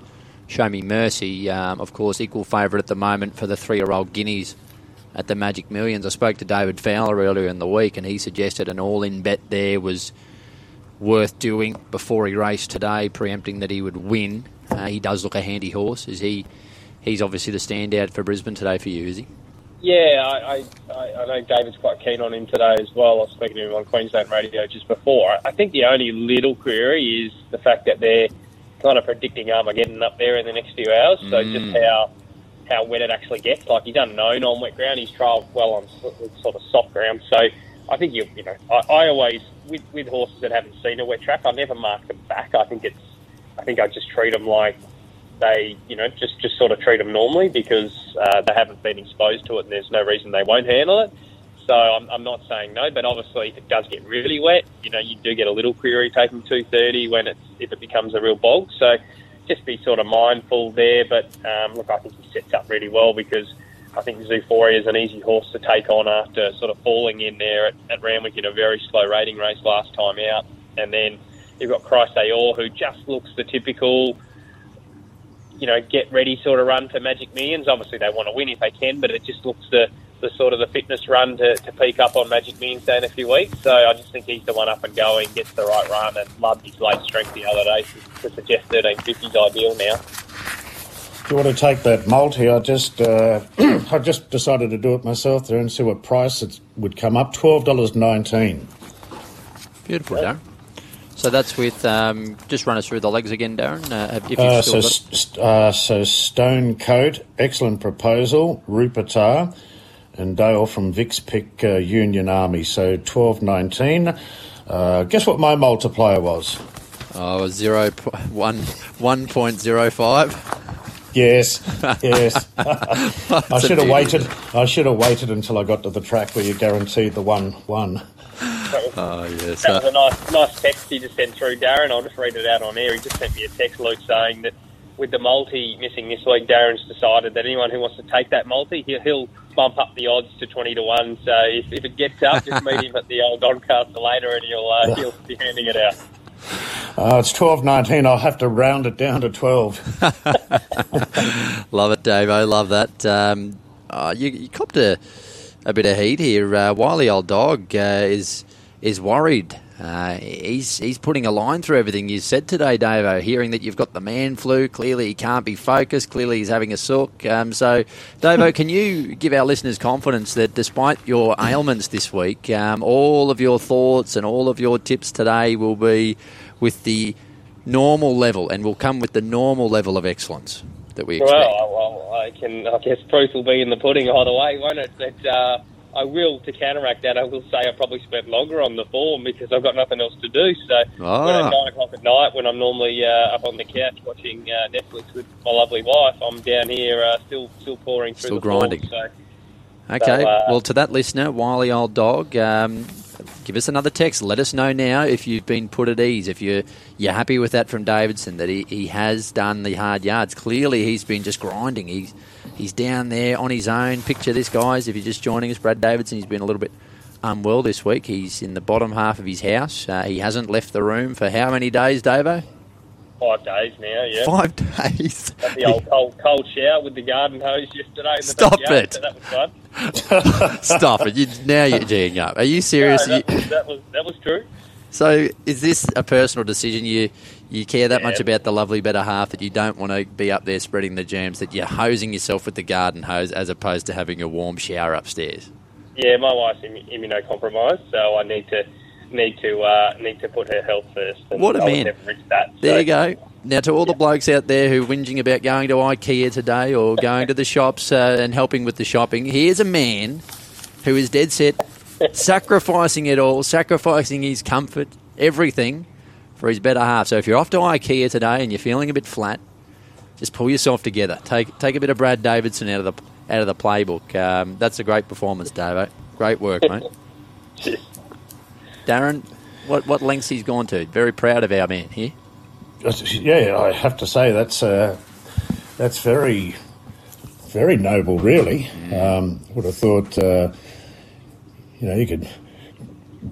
Show Me Mercy, um, of course, equal favourite at the moment for the three-year-old Guineas at the Magic Millions. I spoke to David Fowler earlier in the week, and he suggested an all-in bet there was worth doing before he raced today, preempting that he would win. Uh, he does look a handy horse. Is he? He's obviously the standout for Brisbane today for you, is he? Yeah, I, I, I know David's quite keen on him today as well. I was speaking to him on Queensland radio just before. I think the only little query is the fact that they're kind of predicting Armageddon up there in the next few hours. So Mm. just how how wet it actually gets. Like he's unknown on wet ground. He's trialled well on sort of soft ground. So I think you you know I, I always with with horses that haven't seen a wet track, I never mark them back. I think it's I think I just treat them like they you know just just sort of treat them normally because uh, they haven't been exposed to it, and there's no reason they won't handle it. So I'm, I'm not saying no, but obviously if it does get really wet, you know, you do get a little query taking 230 when it's if it becomes a real bog. So just be sort of mindful there. But um, look, I think he sets up really well because I think Zooforia is an easy horse to take on after sort of falling in there at, at Randwick in a very slow rating race last time out. And then you've got Christ Ayor, who just looks the typical, you know, get ready sort of run for Magic Millions. Obviously, they want to win if they can, but it just looks the, the sort of the fitness run to, to peak up on Magic Millions Day in a few weeks. So I just think he's the one up and going, gets the right run, and loved his late strength the other day to, to suggest 1350 is ideal now. Do you want to take that multi? I just uh, I just decided to do it myself there and see what price it would come up. Twelve dollars nineteen. Beautiful, Darren. So that's with um, just run us through the legs again, Darren. Uh, if you've Uh, still so, got- st- uh, so Stone Coat, excellent proposal. Rupertar and Dale from Vic's pick uh, Union Army. So twelve nineteen. Uh, guess what my multiplier was? Oh, zero po- one one point zero five. Yes, yes. I should have waited. I should have waited until I got to the track where you guaranteed the one one. Oh, yes. That was Uh, a nice, nice text he just sent through, Darren. I'll just read it out on air. He just sent me a text, Luke, saying that with the multi missing this week, Darren's decided that anyone who wants to take that multi, he'll, he'll bump up the odds to twenty to one. So if, if it gets up, just meet him at the old Doncaster later, and he'll uh, he'll be handing it out. Uh, it's twelve nineteen. I'll have to round it down to twelve. Love it, Dave. I love that. Um, uh, you, you copped a, a bit of heat here. Uh, Wiley old dog uh, is is worried. Uh, he's he's putting a line through everything you said today, Davo. Hearing that you've got the man flu, clearly he can't be focused. Clearly he's having a sook. Um, so, Davo, can you give our listeners confidence that despite your ailments this week, um, all of your thoughts and all of your tips today will be with the normal level and will come with the normal level of excellence that we expect. Well, well, I can. I guess proof will be in the pudding either way, won't it? That uh, I will to counteract that. I will say I probably spent longer on the form because I've got nothing else to do. So Ah. when at nine o'clock at night, when I'm normally uh, up on the couch watching uh, Netflix with my lovely wife, I'm down here uh, still still pouring through Still the form. grinding. So Okay. So, uh, well, to that listener, Wiley old dog, um, give us another text. Let us know now if you've been put at ease. If you're you're happy with that from Davidson that he, he has done the hard yards. Clearly, he's been just grinding. He's he's down there on his own. Picture this, guys. If you're just joining us, Brad Davidson. He's been a little bit unwell this week. He's in the bottom half of his house. Uh, he hasn't left the room for how many days, Davo? Five days now. Yeah. Five days. The old cold, cold shower with the garden hose yesterday. In the Stop backyard, it. So that was fun. Stop it! You, now you're geeing up. Are you serious? No, You- that, that was that was true. So, is this a personal decision? You you care that Yeah. much about the lovely better half that you don't want to be up there spreading the germs that you're hosing yourself with the garden hose as opposed to having a warm shower upstairs. Yeah, my wife's immu- immunocompromised, so I need to need to uh, need to put her health first. What a I man. that. There you go. Now, to all the blokes out there who are whinging about going to IKEA today or going to the shops uh, and helping with the shopping, here's a man who is dead set, sacrificing it all, sacrificing his comfort, everything for his better half. So if you're off to IKEA today and you're feeling a bit flat, just pull yourself together. Take take a bit of Brad Davidson out of the out of the playbook. Um, that's a great performance, Davo. Great work, mate. Darren, what what lengths he's gone to. Very proud of our man here. Yeah, I have to say that's uh, that's very, very noble. Really, um, would have thought uh, you know you could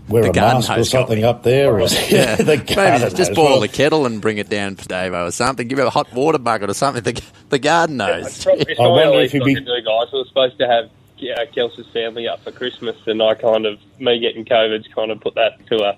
wear The a mask or something up there, or yeah, the Maybe just, just hose. boil Well, the kettle and bring it down for Davo or something. Give him a hot water bucket or something. The, the garden It's knows. probably it's I wonder if least he'd be- could do, guys. We were supposed to have uh, Kelsey's family up for Christmas, and I kind of me getting COVID's kind of put that to a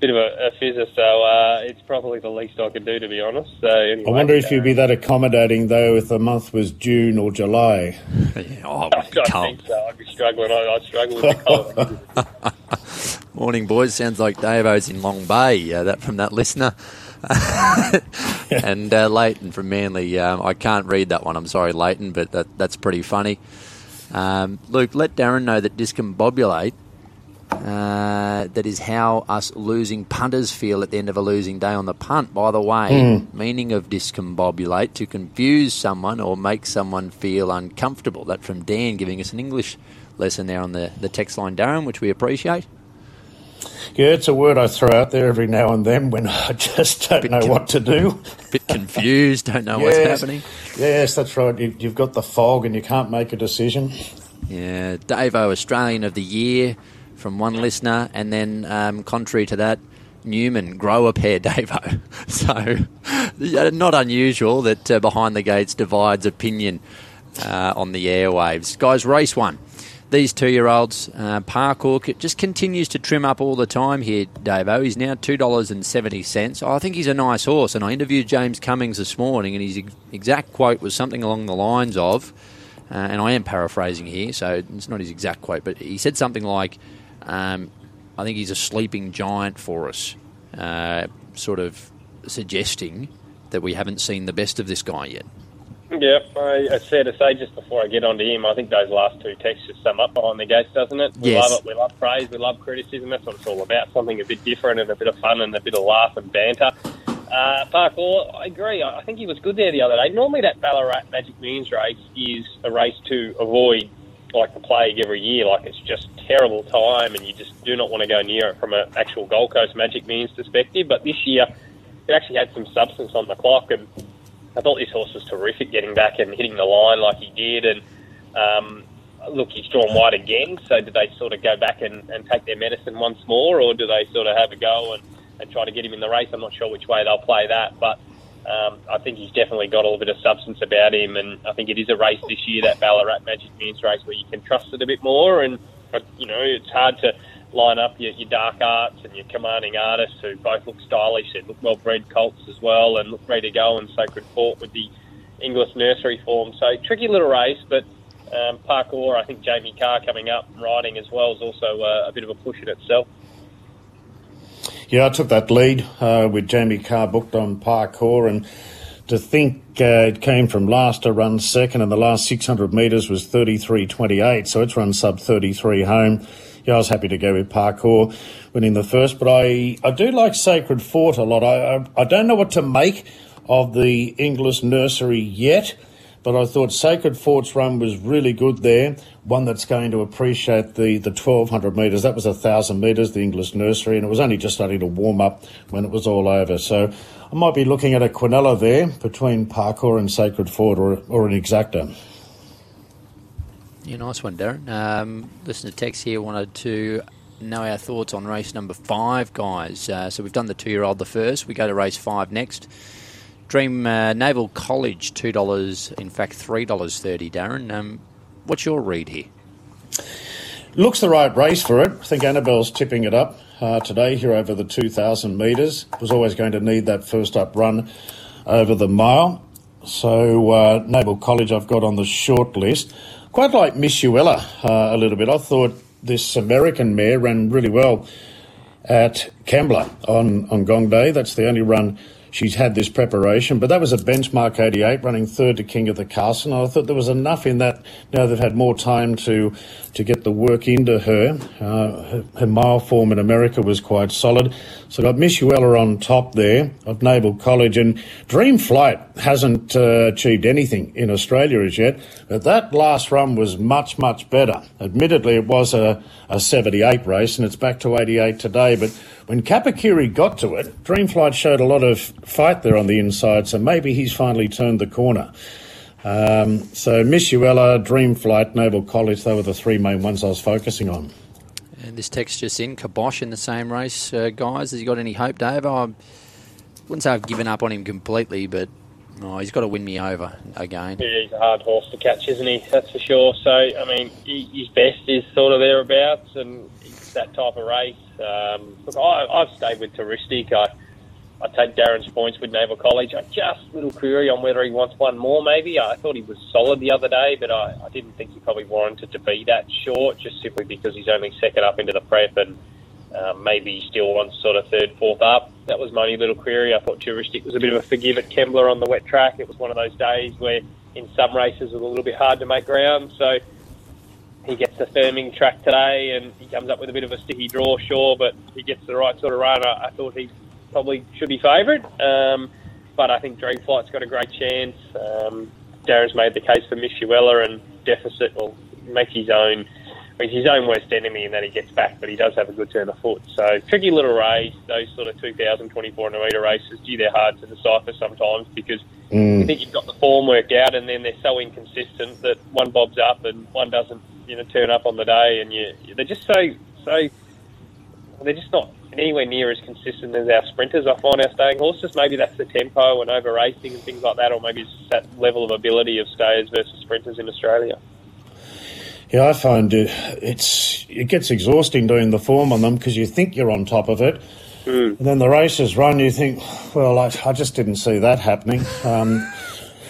bit of a, a fizzer. So uh, it's probably the least I could do, to be honest. So anyway, I wonder if uh, you'd be that accommodating though if the month was June or July. Yeah, oh, I don't think so. I'd be struggling. I, I'd struggle with the cold. Morning, boys. Sounds like Davo's in Long Bay. Uh, that from that listener. and uh, Leighton from Manly. Um, I can't read that one. I'm sorry, Leighton, but that, that's pretty funny. Um, Luke, let Darren know that discombobulate. Uh, that is how us losing punters feel at the end of a losing day on the punt. By the way, meaning of discombobulate to confuse someone or make someone feel uncomfortable. That from Dan giving us an English lesson there on the, the text line, Darren, which we appreciate. Yeah, it's a word I throw out there every now and then when I just don't know con- what to do. bit confused, don't know what's happening. Yes, that's right. You, you've got the fog and you can't make a decision. Yeah, Davo, Australian of the Year from one listener, and then um, contrary to that, Newman, grow a pair, Davo. So, not unusual that uh, Behind the Gates divides opinion uh, on the airwaves. Guys, race one. These two year olds, uh, Parkour, just continues to trim up all the time here, Davo. He's now $2.70. I think he's a nice horse, and I interviewed James Cummings this morning, and his exact quote was something along the lines of, uh, and I am paraphrasing here, so it's not his exact quote, but he said something like, um, I think he's a sleeping giant for us, uh, sort of suggesting that we haven't seen the best of this guy yet. Yep, I, it's fair to say just before I get onto him, I think those last two texts just sum up behind the gates, doesn't it? We Yes. love it. We love praise. We love criticism. That's what it's all about. Something a bit different and a bit of fun and a bit of laugh and banter. Uh, Parkour, I agree. I I think he was good there the other day. Normally, that Ballarat Magic Millions race is a race to avoid, like the plague every year. Like it's just terrible time, and you just do not want to go near it from an actual Gold Coast Magic Millions perspective. But this year, it actually had some substance on the clock, and I thought this horse was terrific getting back and hitting the line like he did. And um, look, he's drawn wide again. So do they sort of go back and, and take their medicine once more, or do they sort of have a go and, and try to get him in the race? I'm not sure which way they'll play that, but um, I think he's definitely got a little bit of substance about him, and I think it is a race this year, that Ballarat Magic Millions race, where you can trust it a bit more. And you know, it's hard to line up your, your dark arts and your commanding artists who both look stylish and look well bred colts as well, and look ready to go. And Sacred Fort with the English nursery form, so tricky little race, but. Um, parkour, I think Jamie Kah coming up riding as well is also uh, a bit of a push in itself. Yeah, I took that lead uh, with Jamie Kah booked on parkour, and to think uh, it came from last to run second, and the last 600 metres was 33.28, so it's run sub 33 home. Yeah, I was happy to go with parkour winning the first, but I, I do like Sacred Fort a lot. I, I, I don't know what to make of the English nursery yet but I thought Sacred Fort's run was really good there. One that's going to appreciate the, the 1200 metres. That was 1,000 metres, the English nursery, and it was only just starting to warm up when it was all over. So I might be looking at a Quinella there between Parkour and Sacred Fort or, or an Exacta. Yeah, nice one, Darren. Um, listener Tex here wanted to know our thoughts on race number five, guys. Uh, so we've done the two year old the first. We go to race five next. Dream uh, Naval College, two dollars. In fact, three dollars thirty. Darren, um, what's your read here? Looks the right race for it. I think Annabelle's tipping it up uh, today here over the 2,000 metres. Was always going to need that first up run over the mile. So uh, Naval College I've got on the short list. Quite like Miss Uella uh, a little bit. I thought this American mare ran really well at Kembla on, on Gong Day. That's the only run she's had this preparation. But that was a benchmark 88, running third to King of the Castle. And I thought there was enough in that now they've had more time to to get the work into her. Uh, her, her mile form in America was quite solid. So I've got Miss Uella on top there of Naval College. And Dream Flight hasn't uh, achieved anything in Australia as yet. But that last run was much, much better. Admittedly, it was a, a 78 race and it's back to 88 today. But when Kapakiri got to it, Dream Flight showed a lot of fight there on the inside, so maybe he's finally turned the corner. Um, so Miss Uella, Dreamflight, Naval College, they were the three main ones I was focusing on. And this text just in, Kabosh in the same race, uh, guys. Has he got any hope, Dave? I wouldn't say I've given up on him completely, but oh, he's got to win me over again. Yeah, he's a hard horse to catch, isn't he? That's for sure. So, I mean, his best is sort of thereabouts, and it's that type of race. Um, look, I, I've stayed with Touristic. I, I take Darren's points with Naval College. I just little query on whether he wants one more. Maybe I thought he was solid the other day, but I, I didn't think he probably warranted to be that short, just simply because he's only second up into the prep and um, maybe he still wants sort of third, fourth up. That was my only little query. I thought Touristic was a bit of a forgive at Kembla on the wet track. It was one of those days where in some races it was a little bit hard to make ground. So he gets the firming track today and he comes up with a bit of a sticky draw, sure, but he gets the right sort of run. I, I thought he probably should be favourite, um, but I think Dream Flight's got a great chance. Um, Darren's made the case for Miss Uella and deficit will make his own. He's his own worst enemy in that he gets back, but he does have a good turn of foot. So tricky little race. Those sort of 2,024 metre races, gee, they're hard to decipher sometimes because Mm. you think you've got the form worked out, and then they're so inconsistent that one bobs up and one doesn't, you know, turn up on the day, and you, they're just so so. They're just not anywhere near as consistent as our sprinters. I find our staying horses. Maybe that's the tempo and over racing and things like that, or maybe it's that level of ability of stayers versus sprinters in Australia. Yeah, I find it, it's it gets exhausting doing the form on them because you think you're on top of it, Mm. and then the races run. You think, well, I, I just didn't see that happening. Um,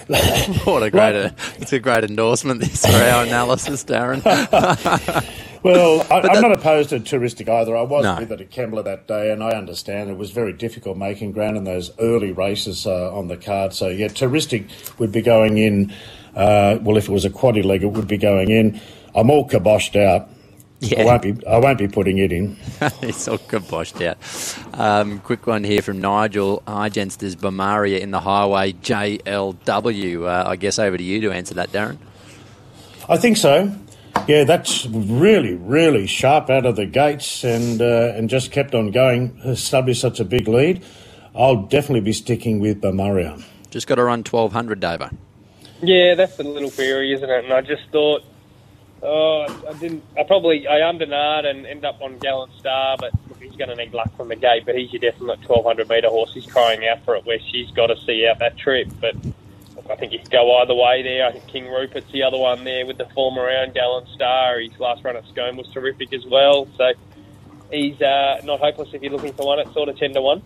what a great, uh, it's a great endorsement this for our analysis, Darren. Well, I, I'm that- not opposed to touristic either. I was No. with it at Kembla that day, and I understand it was very difficult making ground in those early races uh, on the card. So, yeah, touristic would be going in. Uh, well, if it was a quaddy leg, it would be going in. I'm all kiboshed out. Yeah. I won't be. I won't be putting it in. it's all kiboshed out. Um, quick one here from Nigel. Argents, there's Bamaria in the highway JLW. Uh, I guess over to you to answer that, Darren. I think so. Yeah, that's really, really sharp out of the gates, and uh, and just kept on going. Established such a big lead. I'll definitely be sticking with Bamaria. Just got to run 1200, Davo. Yeah, that's the little query, isn't it? And I just thought, oh, I didn't. I probably I undernard and end up on Gallant Star, but look, he's going to need luck from the gate. But he's your definite 1200 metre horse. He's crying out for it, where she's got to see out that trip. But look, I think you could go either way there. I think King Rupert's the other one there with the form around Gallant Star. His last run at Scone was terrific as well. So he's uh, not hopeless if you're looking for one It's sort of 10 to 1.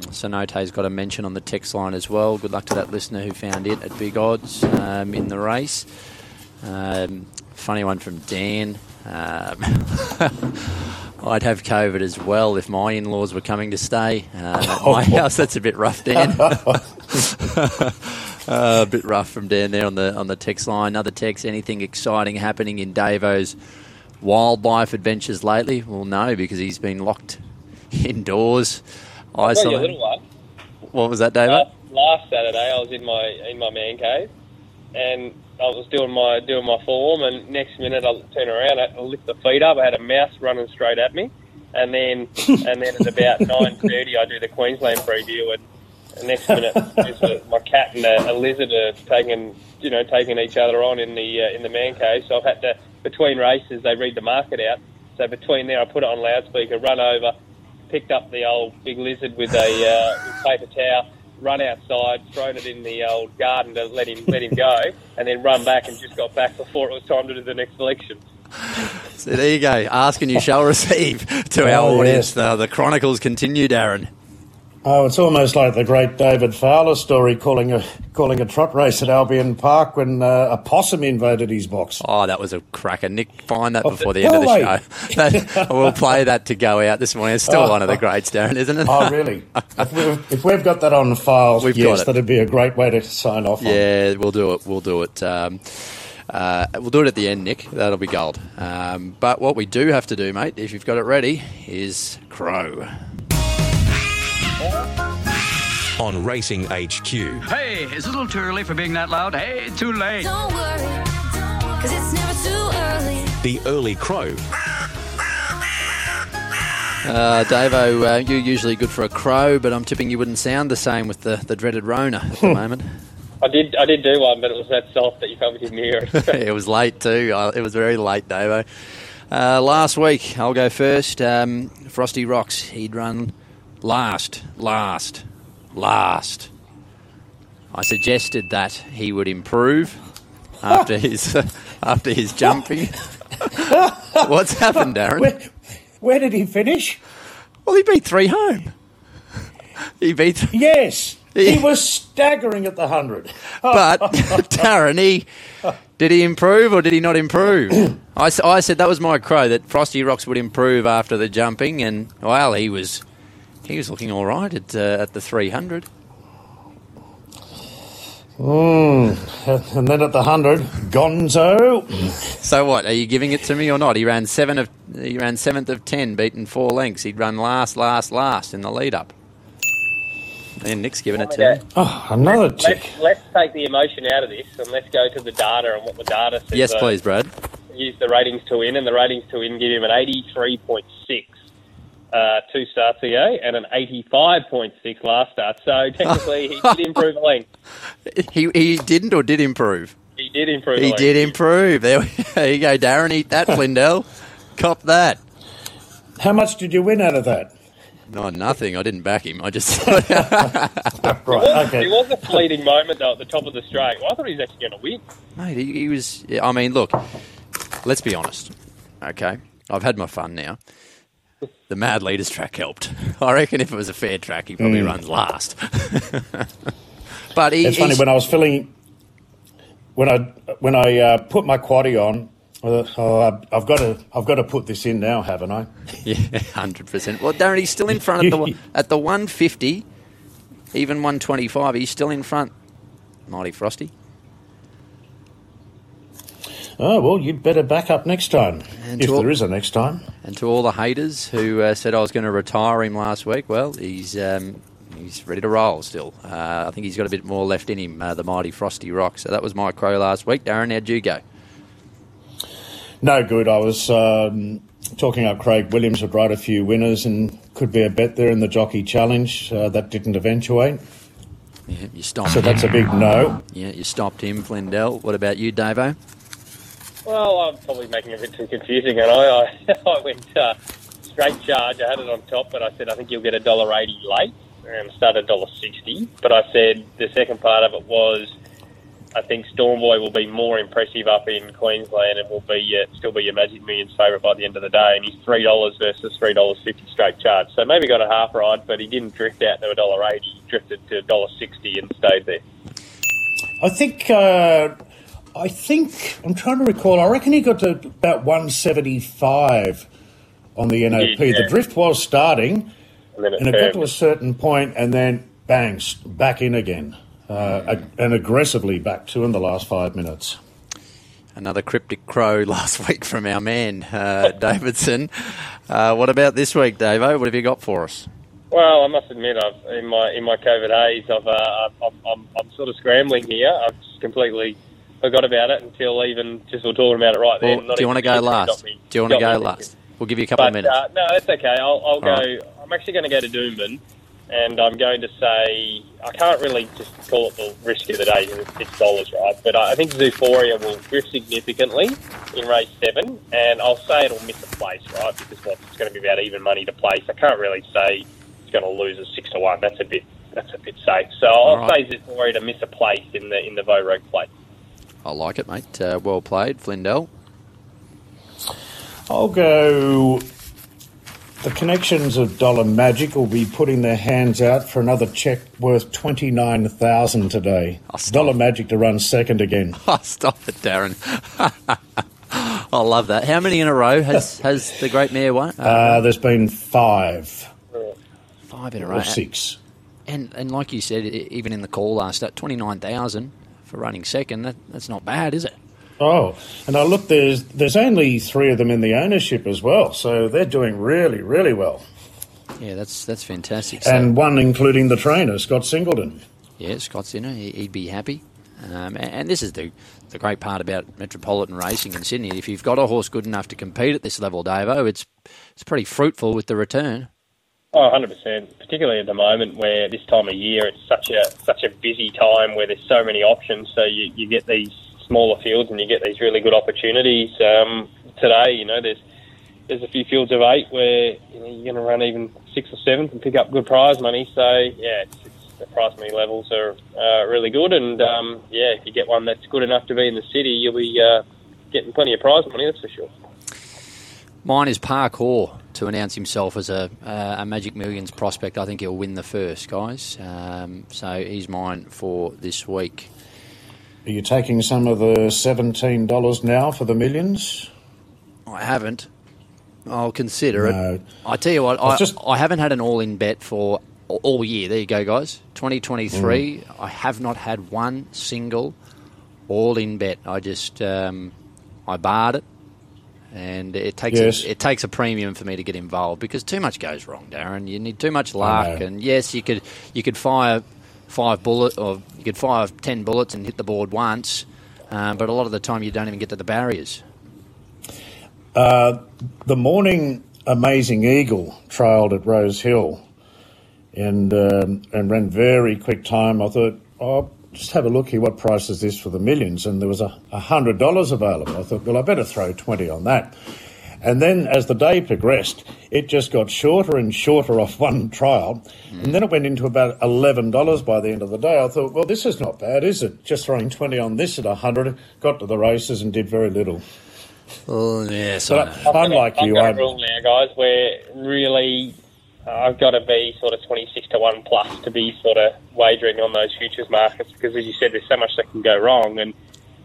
Sonote's got a mention on the text line as well. Good luck to that listener who found it at big odds um, in the race. Um, funny one from Dan. Um, I'd have COVID as well if my in-laws were coming to stay uh, at my house. That's a bit rough, Dan. uh, a bit rough from Dan there on the on the text line. Another text. Anything exciting happening in Davo's wildlife adventures lately? Well, no, because he's been locked indoors. I'll tell you a isolated. little one. What was that, David? Last, last Saturday, I was in my in my man cave, and I was doing my doing my form, and next minute I turn around, I lift the feet up. I had a mouse running straight at me, and then and then at about nine thirty, I do the Queensland preview, and the next minute there's a, my cat and a, a lizard are taking you know taking each other on in the uh, in the man cave. So I've had to between races they read the market out. So between there, I put it on loudspeaker, run over, picked up the old big lizard with a uh, with paper towel, run outside, thrown it in the old garden to let him let him go, and then run back and just got back before it was time to do the next election. So there you go. Ask and you shall receive to our Oh, audience. yes. The, the chronicles continue, Darren. Oh, it's almost like the great David Fowler story calling a calling a trot race at Albion Park when uh, a possum invaded his box. Oh, that was a cracker. Nick, find that Oh, before the end of the show. We'll play that to go out this morning. It's still one of the greats, Darren, isn't it? Oh, really? if, we've, if we've got that on file, We've yes, that'd be a great way to sign off. on. Yeah, we'll do it. We'll do it. Um, uh, we'll do it at the end, Nick. That'll be gold. Um, but what we do have to do, mate, if you've got it ready, is crow. On Racing HQ. Hey, it's a little too early for being that loud. Hey, too late. Don't worry, cause it's never too early. The Early Crow. Uh, Davo, uh, you're usually good for a crow, but I'm tipping you wouldn't sound the same with the, the dreaded Rona at the moment. I did I did do one, but it was that soft that you probably didn't hear it. it was late too. It was very late, Davo. Uh, last week, I'll go first. Um, Frosty Rocks, he'd run last, last, last. I suggested that he would improve after his after his jumping. What's happened, Darren? Where, where did he finish? Well, he beat three home. He beat, th- Yes, Yeah. he was staggering at the hundred. but Darren, he did he improve or did he not improve? I, I said that was my crow that Frosty Rocks would improve after the jumping, and well, he was he was looking all right at uh, at the three hundred. Mm. And then at the hundred, Gonzo. So what? Are you giving it to me or not? He ran seven of he ran seventh of ten, beaten four lengths. He'd run last, last, last in the lead up. And Nick's giving it to Yeah. me. Oh, another tick. let's, let's take the emotion out of this and let's go to the data and what the data says. Yes, uh, please, Brad. Use the ratings to win, and the ratings to win give him an 83.6 uh, two starts ago and an 85.6 last start. So technically, he did improve a length. He he didn't or did improve. He did improve. He did improve. There, there you go, Darren. Eat that, Flindell. Cop that. How much did you win out of that? No, nothing. I didn't back him. I just Right, It okay. was a fleeting moment though at the top of the straight. Well, I thought he was actually going to win. mate. He, he was. I mean, look. Let's be honest. Okay, I've had my fun now. The Mad Leaders track helped. I reckon if it was a fair track, he probably runs last. but he, It's funny when I was filling when I when I uh, put my quaddy on. Uh, oh, I've- I've got to I've got to put this in now, haven't I? Yeah, hundred percent. Well, Darren, he's still in front at the at the one fifty, even one twenty five. He's still in front. Mighty Frosty. Oh, well, you'd better back up next time, And if all- there is a next time. And to all the haters who uh, said I was going to retire him last week, well, he's um, he's ready to roll still. Uh, I think he's got a bit more left in him, uh, the mighty Frosty Rock. So that was my crow last week. Darren, how'd you go? No good. I was um, talking up Craig Williams would write a few winners and could be a bet there in the Jockey Challenge. Uh, that didn't eventuate. Yeah, you stopped So him. that's a big no. Yeah, you stopped him, Flindell. What about you, Davo? Well, I'm probably making it a bit too confusing, and I, I, I went uh, straight charge. I had it on top, but I said I think you'll get a dollar eighty late, and started dollar sixty. But I said the second part of it was, I think Stormboy will be more impressive up in Queensland, and will be uh, still be your Magic Millions favourite by the end of the day. And he's three dollars versus three dollars fifty straight charge. So maybe got a half ride, but he didn't drift out to a dollar eighty. He drifted to a dollar sixty and stayed there. I think. Uh, I think I'm trying to recall. I reckon he got to about 175 on the NOP. Yeah. The drift was starting, And then it and it got to a certain point, and then bang, back in again, uh, ag- and aggressively back to in the last five minutes. Another cryptic crow last week from our man, uh, Davidson. Uh, what about this week, Davo? What have you got for us? Well, I must admit, I've in my in my COVID haze, I've uh, I'm, I'm I'm sort of scrambling here. I've just completely forgot about it until even just we we're talking about it right Well, then. Not do you want to go last? me- Do you want to go last? We'll give you a couple But of minutes. uh, no, that's okay. I'll, I'll go. right. I'm actually going to go to Doomben, and I'm going to say I can't really just call it the risk of the day because it's six dollars, right? But I think Zoophoria will drift significantly in race seven, and I'll say it'll miss a place, right? Because what it's going to be about even money to place. I can't really say it's going to lose a six to one. That's a bit that's a bit safe. So I'll All right. say Zoophoria to miss a place in the in the Vo Rogue plate. I like it, mate. Uh, well played, Flindell. I'll go. The connections of Dollar Magic will be putting their hands out for another check worth twenty nine thousand today. Oh. Dollar Magic to run second again. Oh, stop it, Darren. I love that. How many in a row has, has the great mayor won? Uh, Uh, there's been five five in a row. or six. And and like you said, even in the call last at twenty nine thousand for running second, that, that's not bad, is it? Oh, and I look, there's there's only three of them in the ownership as well, so they're doing really, really well. Yeah, that's that's fantastic. So, And one including the trainer, Scott Singleton. yeah, Scott's in it. He- He'd be happy. Um, and, and this is the the great part about metropolitan racing in Sydney. If you've got a horse good enough to compete at this level, Davo, it's it's pretty fruitful with the return. Oh, 100%. Particularly at the moment where this time of year it's such a such a busy time where there's so many options. So you, you get these smaller fields and you get these really good opportunities. Um, today, you know, there's there's a few fields of eight where you know, you're going to run even six or seven and pick up good prize money. So yeah, it's, it's, the prize money levels are uh, really good. And um, yeah, if you get one that's good enough to be in the city, you'll be uh, getting plenty of prize money. That's for sure. Mine is Parkour to announce himself as a, uh, a Magic Millions prospect. I think he'll win the first, guys. Um, so he's mine for this week. Are you taking some of the seventeen dollars now for the millions? I haven't. I'll consider No. it. I tell you what, I I, just- I haven't had an all-in bet for all- all year. There you go, guys. 2023. Mm. I have not had one single all-in bet. I just um, I barred it, and it takes Yes. a, it takes a premium for me to get involved because too much goes wrong, Darren. You need too much luck, and yes, you could you could fire five bullet or you could fire ten bullets and hit the board once, um, but a lot of the time you don't even get to the barriers. The morning Amazing Eagle trailed at Rose Hill and um, and ran very quick time. I thought, oh, just have a look here. What price is this for the millions? And there was a a hundred dollars available. I thought, well, I better throw twenty on that. And then as the day progressed, it just got shorter and shorter off one trial. And then it went into about $11 by the end of the day. I thought, well, this is not bad, is it? Just throwing 20 on this at 100 got to the races and did very little. Oh yes, But unlike I've you, got I'm, a rule now, guys, where really uh, I've got to be sort of 26 to 1 plus to be sort of wagering on those futures markets because, as you said, there's so much that can go wrong. And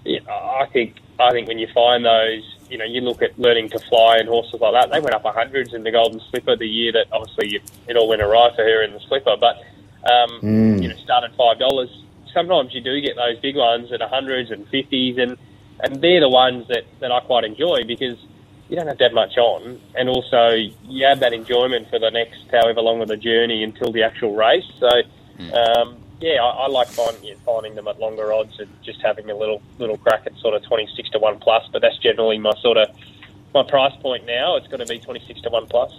yeah, I think I think when you find those, you know, you look at learning to fly and horses like that, they went up hundreds in the Golden Slipper the year that obviously you, it all went awry for her in the Slipper. But, um, you know, started $5. Sometimes you do get those big ones at hundreds and fifties, and and they're the ones that, that I quite enjoy because you don't have to have much on, and also you have that enjoyment for the next however long of the journey until the actual race. So, um, yeah, I, I like finding, finding them at longer odds and just having a little little crack at sort of twenty six to one plus. But that's generally my sort of my price point now. It's going to be twenty six to one plus.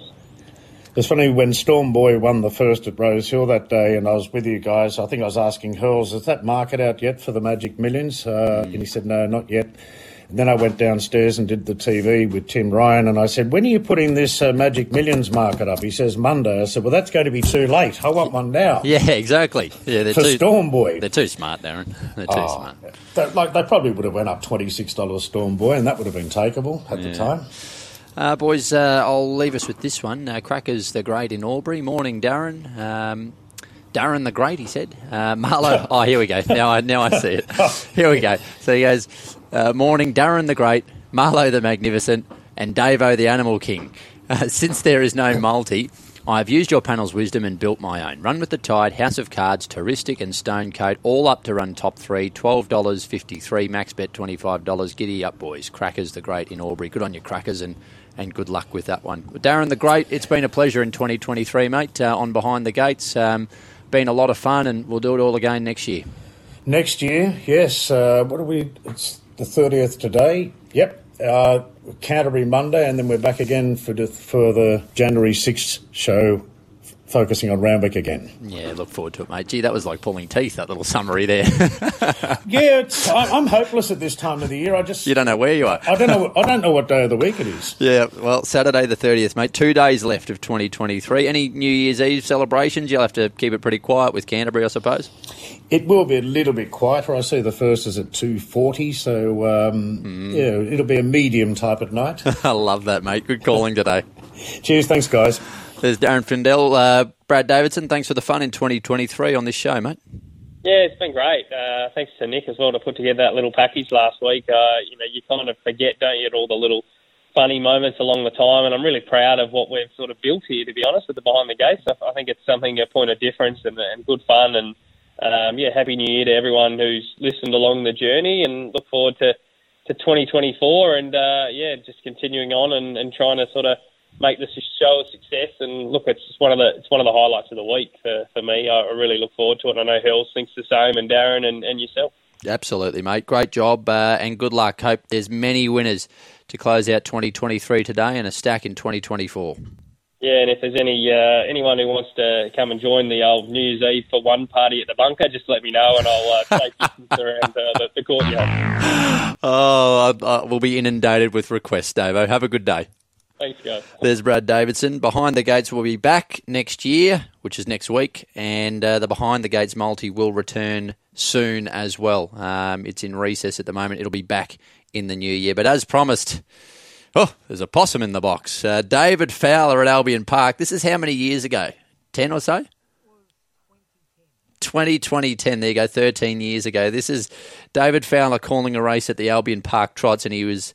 It's funny when Storm Boy won the first at Rose Hill that day, and I was with you guys. I think I was asking Hurls, "Is that market out yet for the Magic Millions?" Uh, And he said, "No, not yet." And then I went downstairs and did the TV with Tim Ryan, and I said, "When are you putting this uh, Magic Millions market up?" He says, "Monday." I said, "Well, that's going to be too late. I want one now." Yeah, exactly. Yeah, they're For too Storm Boy. They're too smart, Darren. They're too Oh, smart. They, like they probably would have went up twenty six dollars Storm Boy, and that would have been takeable at the time. Uh, boys, uh, I'll leave us with this one. Uh, Crackers the Great in Albury. Morning, Darren. Um, Darren the Great, he said. Uh, Marlo. oh, here we go. Now I now I see it. Here we go. So he goes, uh, Morning, Darren the Great, Marlo the Magnificent, and Davo the Animal King. Uh, since there is no multi, I have used your panel's wisdom and built my own. Run with the Tide, House of Cards, Touristic, and Stone Stonecoat, all up to run top three. $12.53, max bet $25. Giddy up, boys. Crackers the Great in Albury. Good on you, Crackers, and, and good luck with that one. Darren the Great, it's been a pleasure in 2023, mate, uh, on Behind the Gates. Um, been a lot of fun, and we'll do it all again next year. Next year, yes. Uh, what are we? It's the thirtieth today. Yep. Uh, Canterbury Monday, and then we're back again for the, for the January sixth show, f- focusing on Randwick again. Yeah, look forward to it, mate. Gee, that was like pulling teeth, that little summary there. Yeah, it's, I- I'm hopeless at this time of the year. I just you don't know where you are. I don't know. I don't know what day of the week it is. Yeah, well, Saturday the 30th, mate. Two days left of 2023. Any New Year's Eve celebrations? You'll have to keep it pretty quiet with Canterbury, I suppose. It will be a little bit quieter. I see the first is at two forty, so um, yeah, it'll be a medium type at night. I love that, mate. Good calling today. Cheers, thanks, guys. There's Darren Flindell. Uh, Brad Davidson, thanks for the fun in 2023 on this show, mate. Yeah, it's been great. Uh, thanks to Nick as well to put together that little package last week. Uh, you know, you kind of forget, don't you, at all the little funny moments along the time, and I'm really proud of what we've sort of built here, to be honest, with the behind the gates. I think it's something a point of difference and, and good fun, and um, yeah, happy New Year to everyone who's listened along the journey, and look forward to to 2024, and uh, yeah, just continuing on and, and trying to sort of make this show a success. And look, it's just one of the it's one of the highlights of the week for, for me. I, really look forward to it. I know Hills thinks the same, and Darren and, and yourself. Absolutely, mate. Great job uh, and good luck. Hope there's many winners to close out 2023 today and a stack in 2024. Yeah, and if there's any uh, anyone who wants to come and join the old New Year's Eve for one party at the bunker, just let me know and I'll uh, take distance around uh, the, the courtyard. Oh, I, I, we'll be inundated with requests, Davo. Have a good day. Thanks, guys. There's Brad Davidson. Behind the Gates will be back next year, which is next week, and uh, the Behind the Gates multi will return soon as well. Um, it's in recess at the moment. It'll be back in the new year. But as promised, oh, there's a possum in the box. Uh, David Fowler at Albion Park. This is how many years ago? 10 or so? 20, 2010. There you go, 13 years ago. This is David Fowler calling a race at the Albion Park Trots, and he was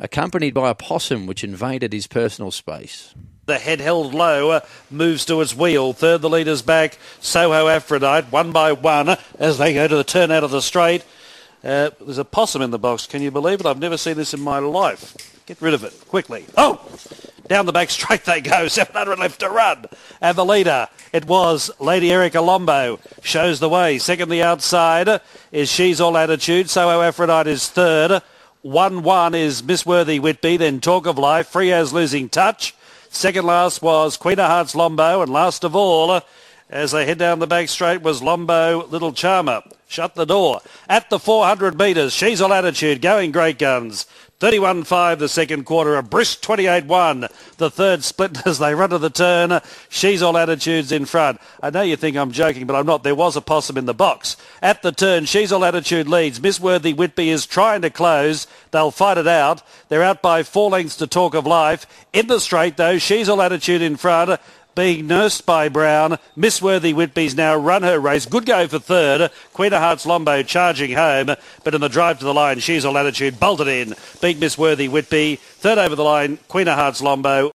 accompanied by a possum which invaded his personal space. The head held low, uh, moves to its wheel. Third, the leader's back. Soho Aphrodite, one by one, as they go to the turn out of the straight. Uh, there's a possum in the box. Can you believe it? I've never seen this in my life. Get rid of it quickly. Oh! Down the back straight they go. 700 left to run. And the leader, it was Lady Erica Lombo, shows the way. Second, the outside is She's All Attitude. Soho Aphrodite is third. 1-1 is Miss Worthy Whitby. Then Talk of Life. Free as losing touch. Second last was Queen of Hearts Lombo. And last of all, as they head down the back straight, was Lombo Little Charmer. Shut the door. At the 400 metres, She's All Attitude going great guns. 31-5 the second quarter, a brisk 28-1 the third split as they run to the turn. She's all attitudes in front. I know you think I'm joking, but I'm not. There was a possum in the box. At the turn, She's all attitude leads. Miss Worthy Whitby is trying to close. They'll fight it out. They're out by four lengths to talk of life. In the straight though, She's all attitude in front being nursed by Brown. Miss Worthy Whitby's now run her race. Good go for third. Queen of Hearts Lombo charging home, but in the drive to the line, she's all attitude bolted in. Beat Miss Worthy Whitby. Third over the line, Queen of Hearts Lombo.